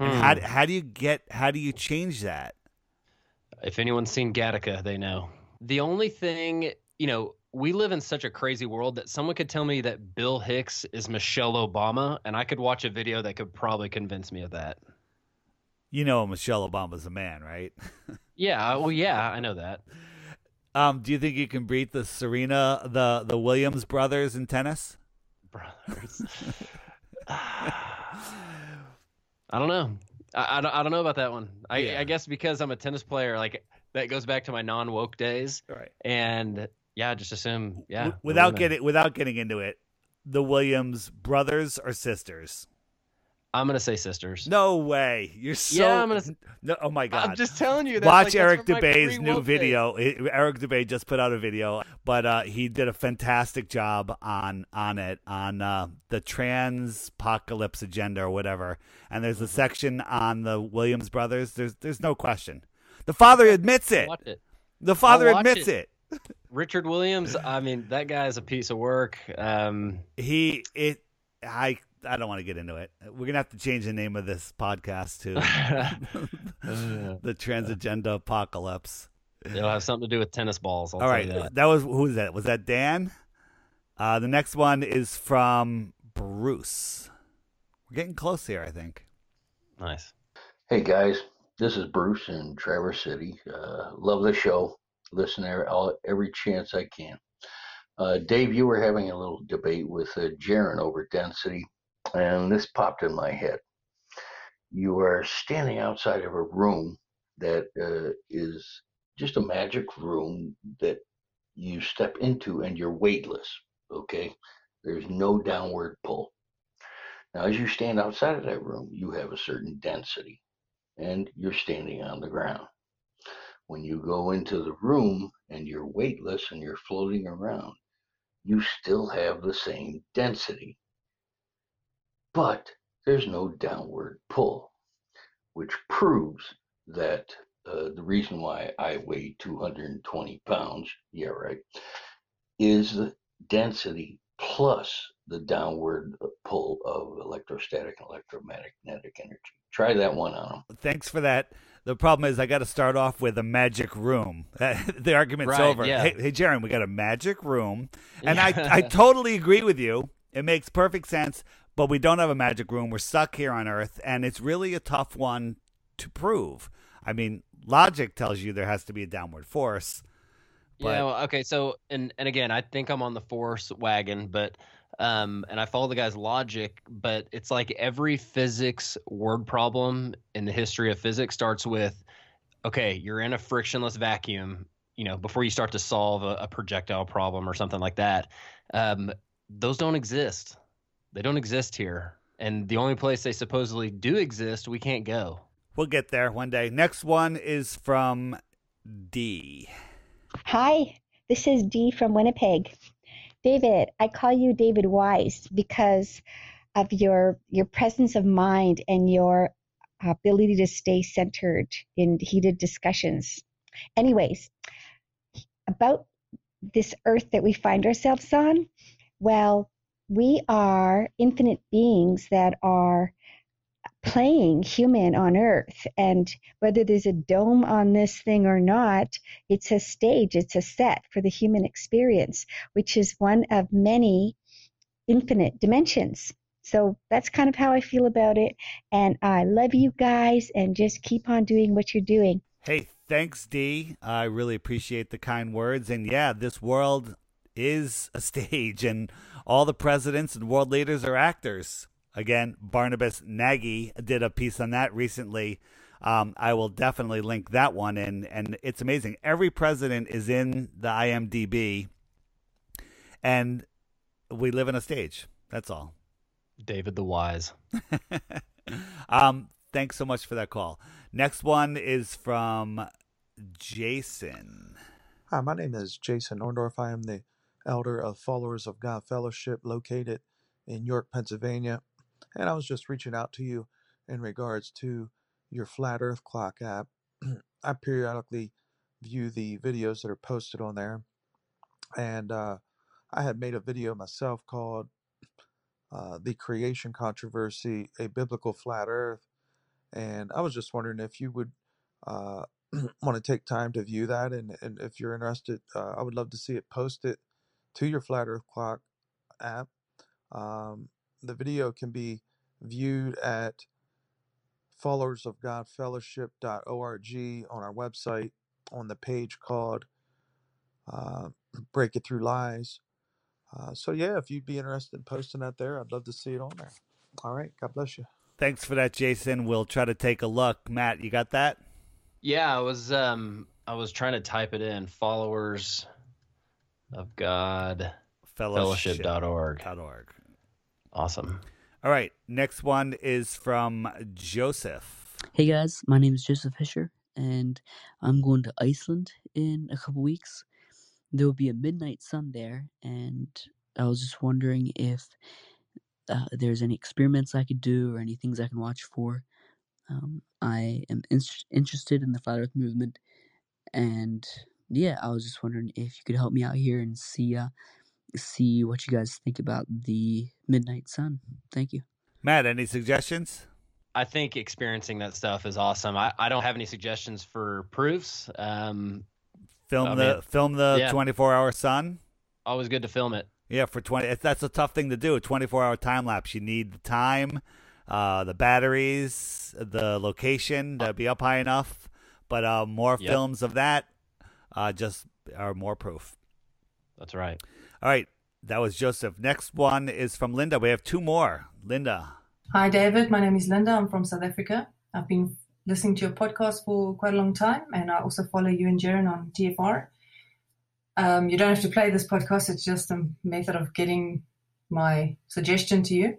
And Hmm. how how do you get how do you change that? If anyone's seen Gattaca, they know. The only thing, you know, we live in such a crazy world that someone could tell me that Bill Hicks is Michelle Obama, and I could watch a video that could probably convince me of that. You know, Michelle Obama's a man, right? Yeah, well, yeah, I know that. Um, do you think you can beat the Serena, the the Williams brothers in tennis? Brothers. I don't know. I, I, don't, I don't know about that one. I, Yeah. I guess because I'm a tennis player, like that goes back to my non woke days. Right. And yeah, just assume, yeah. Without getting without getting into it, the Williams brothers or sisters? I'm gonna say sisters. No way. You're so. Yeah, I'm gonna No, oh my god. I'm just telling you. That's Watch like, Eric that's from my Dubay's new video. It- Eric Dubé just put out a video, but uh, he did a fantastic job on on it on uh, the trans apocalypse agenda or whatever. And there's a Mm-hmm. section on the Williams brothers. There's there's no question. The father admits it. Watch it. The father admits it. it. Richard Williams. I mean, that guy's a piece of work. Um, He it I I don't want to get into it. We're gonna have to change the name of this podcast to the Trans Agenda Apocalypse. It'll have something to do with tennis balls. I'll All tell right, you that. All right. That was who's that? Was that Dan? Uh, the next one is from Bruce. We're getting close here, I think. Nice. Hey guys, this is Bruce in Traverse City. Uh, love the show. Listen every, every chance I can. Uh, Dave, you were having a little debate with uh, Jeran over density, and this popped in my head. You are standing outside of a room that uh, is just a magic room that you step into and you're weightless, okay? There's no downward pull. Now, as you stand outside of that room, you have a certain density and you're standing on the ground. When you go into the room and you're weightless and you're floating around, you still have the same density. But there's no downward pull, which proves that uh, the reason why I weigh 220 pounds, yeah, right, is the density plus the downward pull of electrostatic and electromagnetic energy. Try that one on them. Thanks for that. The problem is I got to start off with a magic room. the argument's Right, over. yeah. Hey, hey, Jeran, we got a magic room, and I I totally agree with you. It makes perfect sense, but we don't have a magic room. We're stuck here on Earth, and it's really a tough one to prove. I mean, logic tells you there has to be a downward force. But yeah. Well, okay. So, and and again, I think I'm on the force wagon, but um, and I follow the guy's logic, but it's like every physics word problem in the history of physics starts with, okay, you're in a frictionless vacuum. You know, before you start to solve a, a projectile problem or something like that, um, those don't exist. They don't exist here, and the only place they supposedly do exist, we can't go. we'll get there one day. Next one is from D. Hi, this is Dee from Winnipeg. David, I call you David Wise because of your your presence of mind and your ability to stay centered in heated discussions. Anyways, about this earth that we find ourselves on, well, we are infinite beings that are playing human on earth. And whether there's a dome on this thing or not it's a stage it's a set for the human experience which is one of many infinite dimensions. So that's kind of how i feel about it. And i love you guys and just keep on doing what you're doing. Hey, thanks, dee. I really appreciate the kind words. And yeah, this world is a stage, and all the presidents and world leaders are actors. Again, Barnabas Nagy did a piece on that recently. Um, I will definitely link that one in, and it's amazing. Every president is in the IMDb, and we live in a stage. That's all. David the Wise. um, thanks so much for that call. Next one is from Jason. Hi, my name is Jason Orndorff. I am the elder of Followers of God Fellowship located in York, Pennsylvania. And I was just reaching out to you in regards to your Flat Earth Clock app. I periodically view the videos that are posted on there. And uh, I had made a video myself called uh, The Creation Controversy A Biblical Flat Earth. And I was just wondering if you would uh, want to take time to view that. And, and if you're interested, uh, I would love to see it posted to your Flat Earth Clock app. Um, the video can be viewed at followersofgodfellowship.org on our website on the page called uh, Break It Through Lies. Uh, so, yeah, if you'd be interested in posting that there, I'd love to see it on there. All right. God bless you. Thanks for that, Jason. We'll try to take a look. Matt, you got that? Yeah, I was um I was trying to type it in. Followers of God Fellowship. Fellowship.org. Dot org. Awesome. All right. Next one is from Joseph. Hey guys, my name is Joseph Fisher, and I'm going to Iceland in a couple weeks. There will be a midnight sun there, and I was just wondering if uh, there's any experiments I could do or any things I can watch for. Um, I am in- interested in the flat Earth movement, and yeah, I was just wondering if you could help me out here and see uh, see what you guys think about the midnight sun. Thank you. Matt, any suggestions? I think experiencing that stuff is awesome. I, I don't have any suggestions for proofs, um, Film the man. film the Yeah. 24 hour sun. Always good to film it. Yeah, for 20. it's- That's a tough thing to do. A 24 hour time lapse. You need the time, uh, the batteries, the location to be up high enough. But uh, more Yep. films of that uh, just are more proof. That's right. All right. That was Joseph. Next one is from Linda. We have two more. Linda. Hi, David. My name is Linda. I'm from South Africa. I've been listening to your podcast for quite a long time, and I also follow you and Jeran on TFR. Um, you don't have to play this podcast, it's just a method of getting my suggestion to you.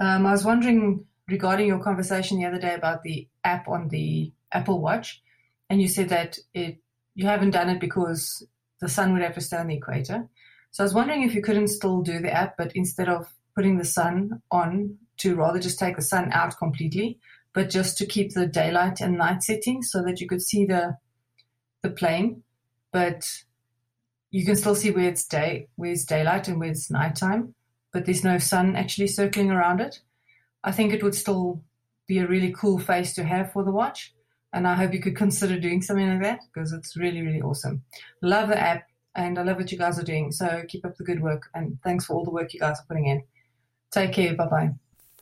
Um, I was wondering regarding your conversation the other day about the app on the Apple Watch, and you said that it you haven't done it because the sun would have to stay on the equator. So I was wondering if you couldn't still do the app, but instead of putting the sun on, to rather just take the sun out completely, but just to keep the daylight and night setting so that you could see the the plane, but you can still see where it's day, where it's daylight and where it's nighttime, but there's no sun actually circling around it. I think it would still be a really cool face to have for the watch. And I hope you could consider doing something like that because it's really, really awesome. Love the app and I love what you guys are doing. So keep up the good work and thanks for all the work you guys are putting in. Take care. Bye bye.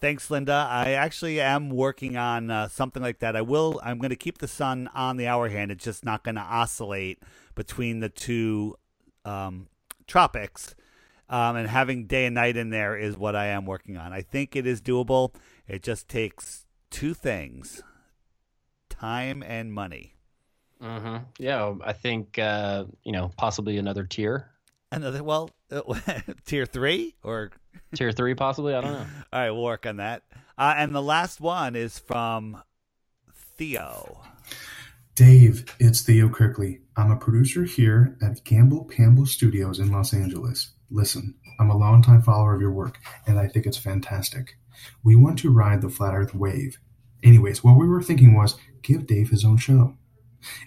Thanks, Linda. I actually am working on uh, something like that. I will. I'm going to keep the sun on the hour hand. It's just not going to oscillate between the two um, tropics. Um, and having day and night in there is what I am working on. I think it is doable. It just takes two things: time and money. hmm Yeah, I think uh, you know possibly another tier, Another well, tier three or tier three possibly. I don't know. All right, we'll work on that. Uh, and the last one is from Theo. Dave, it's Theo Kirkley. I'm a producer here at Gamble Pamble Studios in Los Angeles. Listen, I'm a longtime follower of your work, and I think it's fantastic. We want to ride the flat earth wave. Anyways, what we were thinking was give Dave his own show.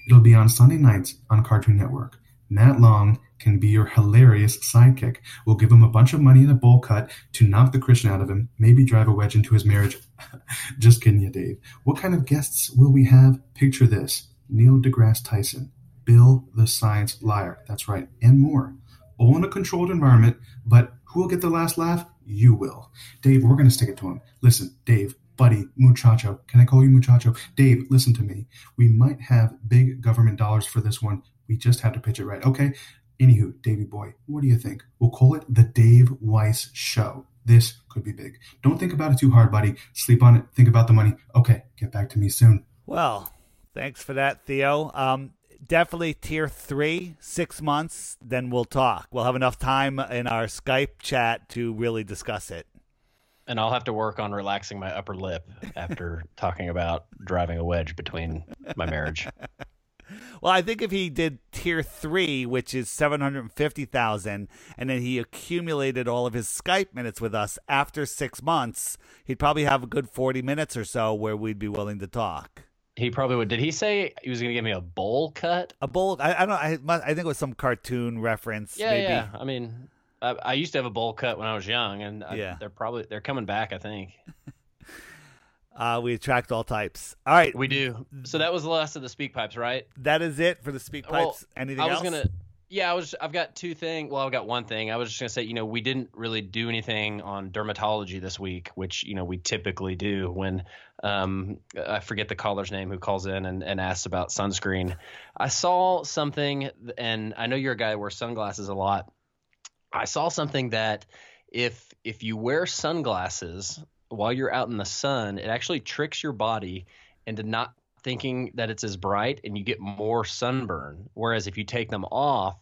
It'll be on Sunday nights on Cartoon Network. Matt Long can be your hilarious sidekick. We'll give him a bunch of money in a bowl cut to knock the Christian out of him, maybe drive a wedge into his marriage. Just kidding you, Dave. What kind of guests will we have? Picture this Neil deGrasse Tyson, Bill the Science Liar, that's right, and more. All in a controlled environment, but who will get the last laugh? You will. Dave, we're going to stick it to him. Listen, Dave, buddy, muchacho. Can I call you muchacho? Dave, listen to me. We might have big government dollars for this one. We just have to pitch it right. Okay? Anywho, Davey boy, what do you think? We'll call it the Dave Weiss Show. This could be big. Don't think about it too hard, buddy. Sleep on it. Think about the money. Okay, get back to me soon. Well, thanks for that, Theo. Um, definitely tier three, six months, then we'll talk. We'll have enough time in our Skype chat to really discuss it. And I'll have to work on relaxing my upper lip after talking about driving a wedge between my marriage. Well, I think if he did tier three, which is seven hundred fifty thousand, and then he accumulated all of his Skype minutes with us after six months, he'd probably have a good forty minutes or so where we'd be willing to talk. He probably would. Did he say he was going to give me a bowl cut? A bowl? I, I don't. I, I think it was some cartoon reference. Yeah, maybe. yeah. I mean, I, I used to have a bowl cut when I was young, and I, Yeah. they're probably they're coming back. I think Uh, we attract all types. All right, we do. So that was the last of the speak pipes, right? that is it for the speak Well, pipes. Anything I was else? gonna. Yeah, I was. I've got two things. Well, I've got one thing. I was just gonna say, you know, we didn't really do anything on dermatology this week, which you know we typically do when um, I forget the caller's name who calls in and, and asks about sunscreen. I saw something, and I know you're a guy who wears sunglasses a lot. I saw something that if if you wear sunglasses while you're out in the sun, it actually tricks your body into not thinking that it's as bright and you get more sunburn. Whereas if you take them off,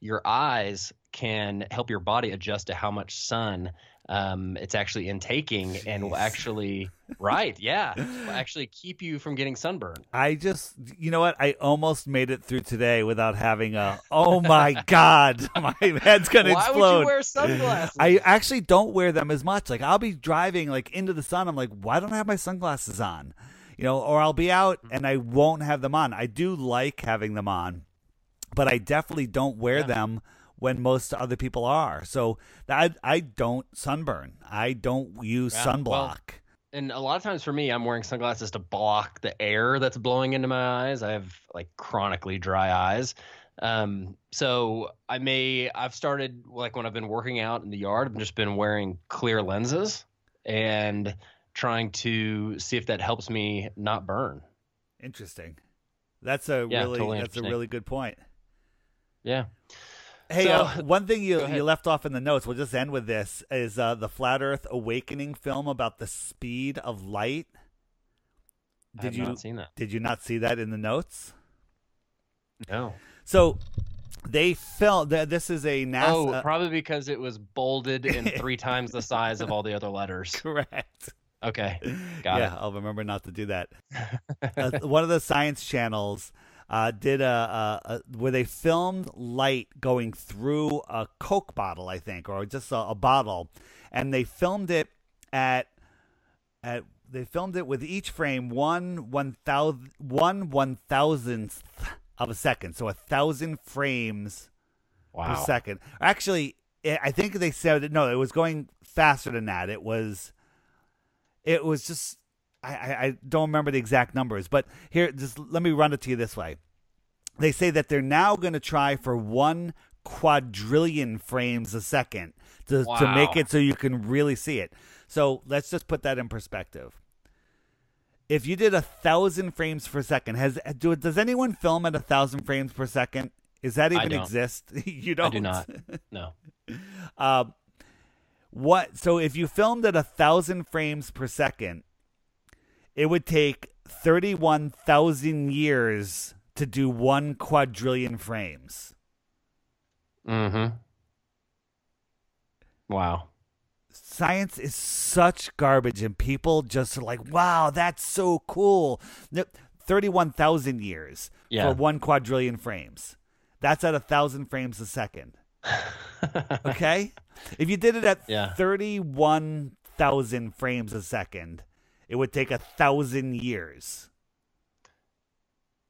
your eyes can help your body adjust to how much sun um, it's actually intaking and will actually right yeah will actually keep you from getting sunburn I just, you know what? I almost made it through today without having a. Oh my god, my head's gonna explode. Why would you wear sunglasses? I actually don't wear them as much. Like I'll be driving like into the sun. I'm like, why don't I have my sunglasses on? You know, or I'll be out and I won't have them on. I do like having them on, but I definitely don't wear them when most other people are. So I I don't sunburn. I don't use Yeah, sunblock. well, and a lot of times for me, I'm wearing sunglasses to block the air that's blowing into my eyes. I have like chronically dry eyes. Um, so I may I've started like when I've been working out in the yard, I've just been wearing clear lenses and trying to see if that helps me not burn. Interesting. That's a Yeah, really totally that's a really good point. Yeah. Hey, So- uh, one thing you you left off in the notes. We'll just end with this: is uh, the Flat Earth Awakening film about the speed of light? Did you that. Did you not see that in the notes? No. So they felt th- This is a NASA. Oh, probably because it was bolded and three times the size of all the other letters. Correct. Okay. Got it. yeah, it. I'll remember not to do that. uh, one of the science channels uh, did a, a, a where they filmed light going through a Coke bottle, I think, or just a, a bottle, and they filmed it at at they filmed it with each frame one one thousand one one thousandth of a second, so a thousand frames per second. Actually, I I think they said no, it was going faster than that. It was it was just I, I, don't remember the exact numbers, but here just let me run it to you this way. They say that they're now going to try for one quadrillion frames a second to, to make it so you can really see it. So let's just put that in perspective. If you did a thousand frames per second, has do, does anyone film at a thousand frames per second? Is that even exist? you don't. I do not. No. Um, what? So if you filmed at a thousand frames per second, it would take thirty-one thousand years to do one quadrillion frames. Mm-hmm. Wow. Science is such garbage, and people just are like, "Wow, that's so cool." Thirty-one thousand years Yeah. for one quadrillion frames. That's at a thousand frames a second. okay, if you did it at Yeah. thirty-one thousand frames a second, it would take a thousand years.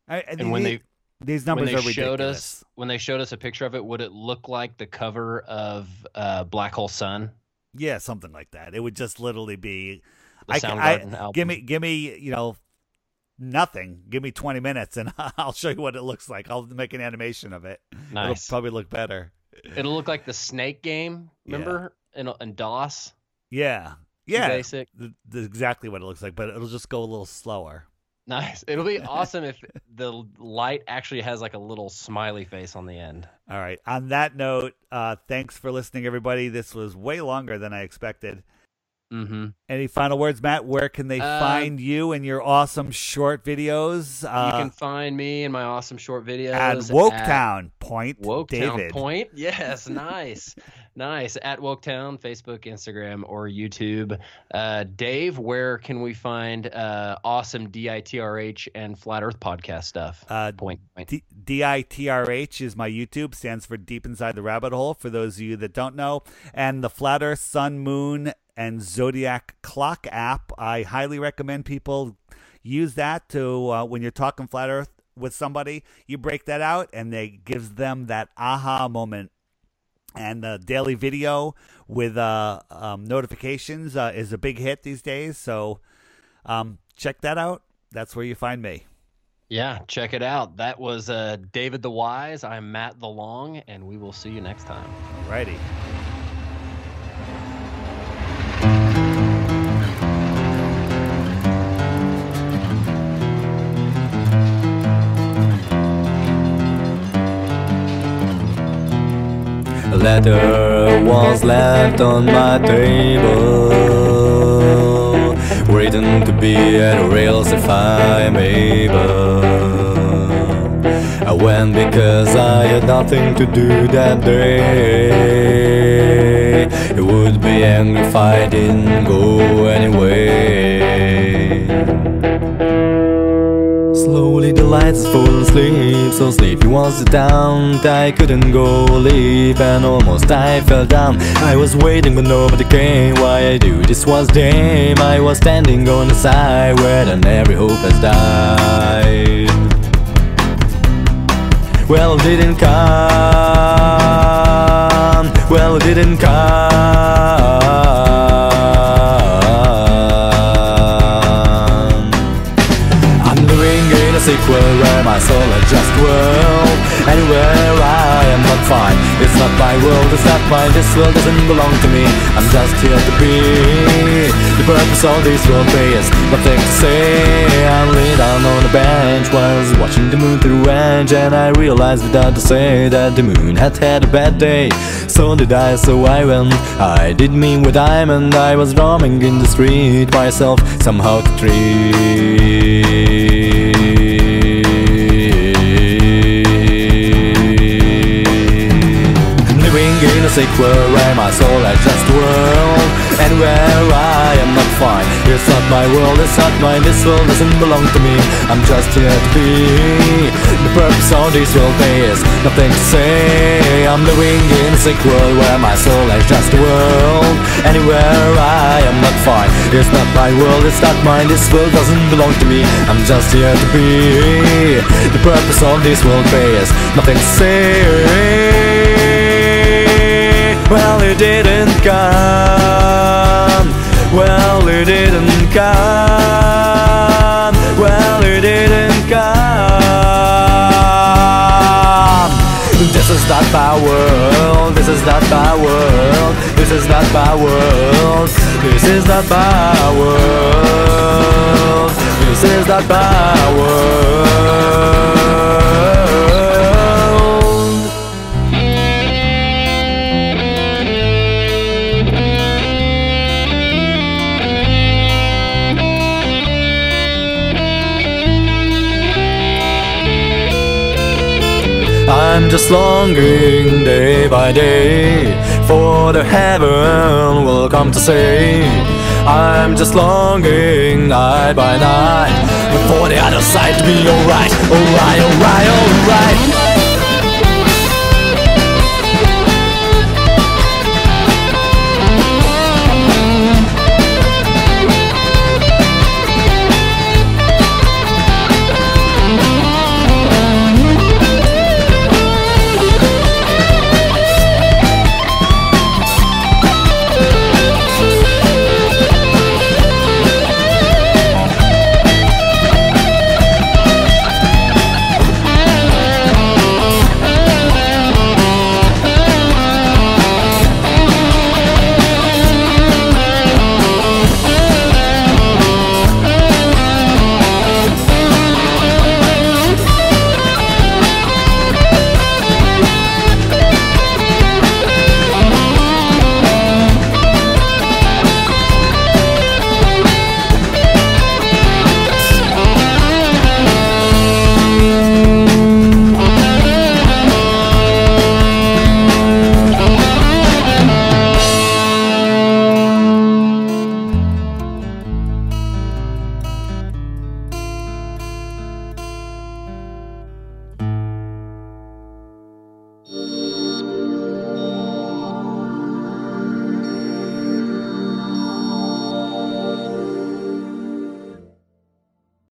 I, I- And when the- they these numbers when they are ridiculous. showed us when they showed us a picture of it, would it look like the cover of uh, Black Hole Sun? Yeah, something like that. It would just literally be. The I, can- I- album. give me, give me, you know, nothing. Give me twenty minutes, and I'll show you what it looks like. I'll make an animation of it. Nice. It'll probably look better. It'll look like the Snake game. Remember in, in DOS? Yeah, yeah. basic. th- th- exactly what it looks like, but it'll just go a little slower. Nice. It'll be awesome if the light actually has like a little smiley face on the end. All right. On that note, uh, thanks for listening, everybody. This was way longer than I expected. Mm-hmm. Any final words, Matt? Where can they Uh, find you and your awesome short videos? Uh, you can find me in my awesome short videos at Woketown Point, Woketown David. Point. Yes, nice, nice. At Woketown, Facebook, Instagram, or YouTube. Uh, Dave, where can we find uh, awesome DITRH and Flat Earth podcast stuff? Uh, point. point. D- DITRH is my YouTube, stands for Deep Inside the Rabbit Hole, for those of you that don't know. And the Flat Earth, Sun, Moon, and Zodiac Clock app. I highly recommend people use that to, uh, when you're talking Flat Earth with somebody, you break that out and it gives them that aha moment. And the daily video with uh, um, notifications uh, is a big hit these days. So um, check that out. That's where you find me. Yeah, check it out. That was uh, David the Wise. I'm Matt the Long, and we will see you next time. Alrighty. Letter was left on my table, written to be at rails if I'm able. I went because I had nothing to do that day. It would be angry if I didn't go anyway. Slowly the lights fall asleep, so sleepy was the town. I couldn't go leave, and almost I fell down. I was waiting, but nobody came. Why I do this was game. I was standing on the side where then every hope has died. Well, it didn't come. Well, it didn't come. Sequel where my soul adjusts world. Anywhere I am not fine. It's not my world, it's not mine. This world doesn't belong to me. I'm just here to be. The purpose of this world is nothing to say. I lay down on a bench was watching the moon through edge, and I realized without to say that the moon had had a bad day. So did I, so I went. I did mean with diamond. I was roaming in the street myself, somehow to Living a sequel where my soul adjusts world. And where I am not fine. It's not my world, it's not mine. This world doesn't belong to me. I'm just here to be. The purpose of this world is nothing to say. I'm living in a sequel where my soul adjusts the world. Anywhere I am not fine. It's not my world, it's not mine. This world doesn't belong to me. I'm just here to be. The purpose of this world is nothing to say well, it didn't come. Well, it didn't come. Well, it didn't come. This is not my world. This is not my world. This is not my world. This is not my world. This is not my world. I'm just longing day by day for the heaven will come to say. I'm just longing night by night for the other side to be alright, alright, alright, alright.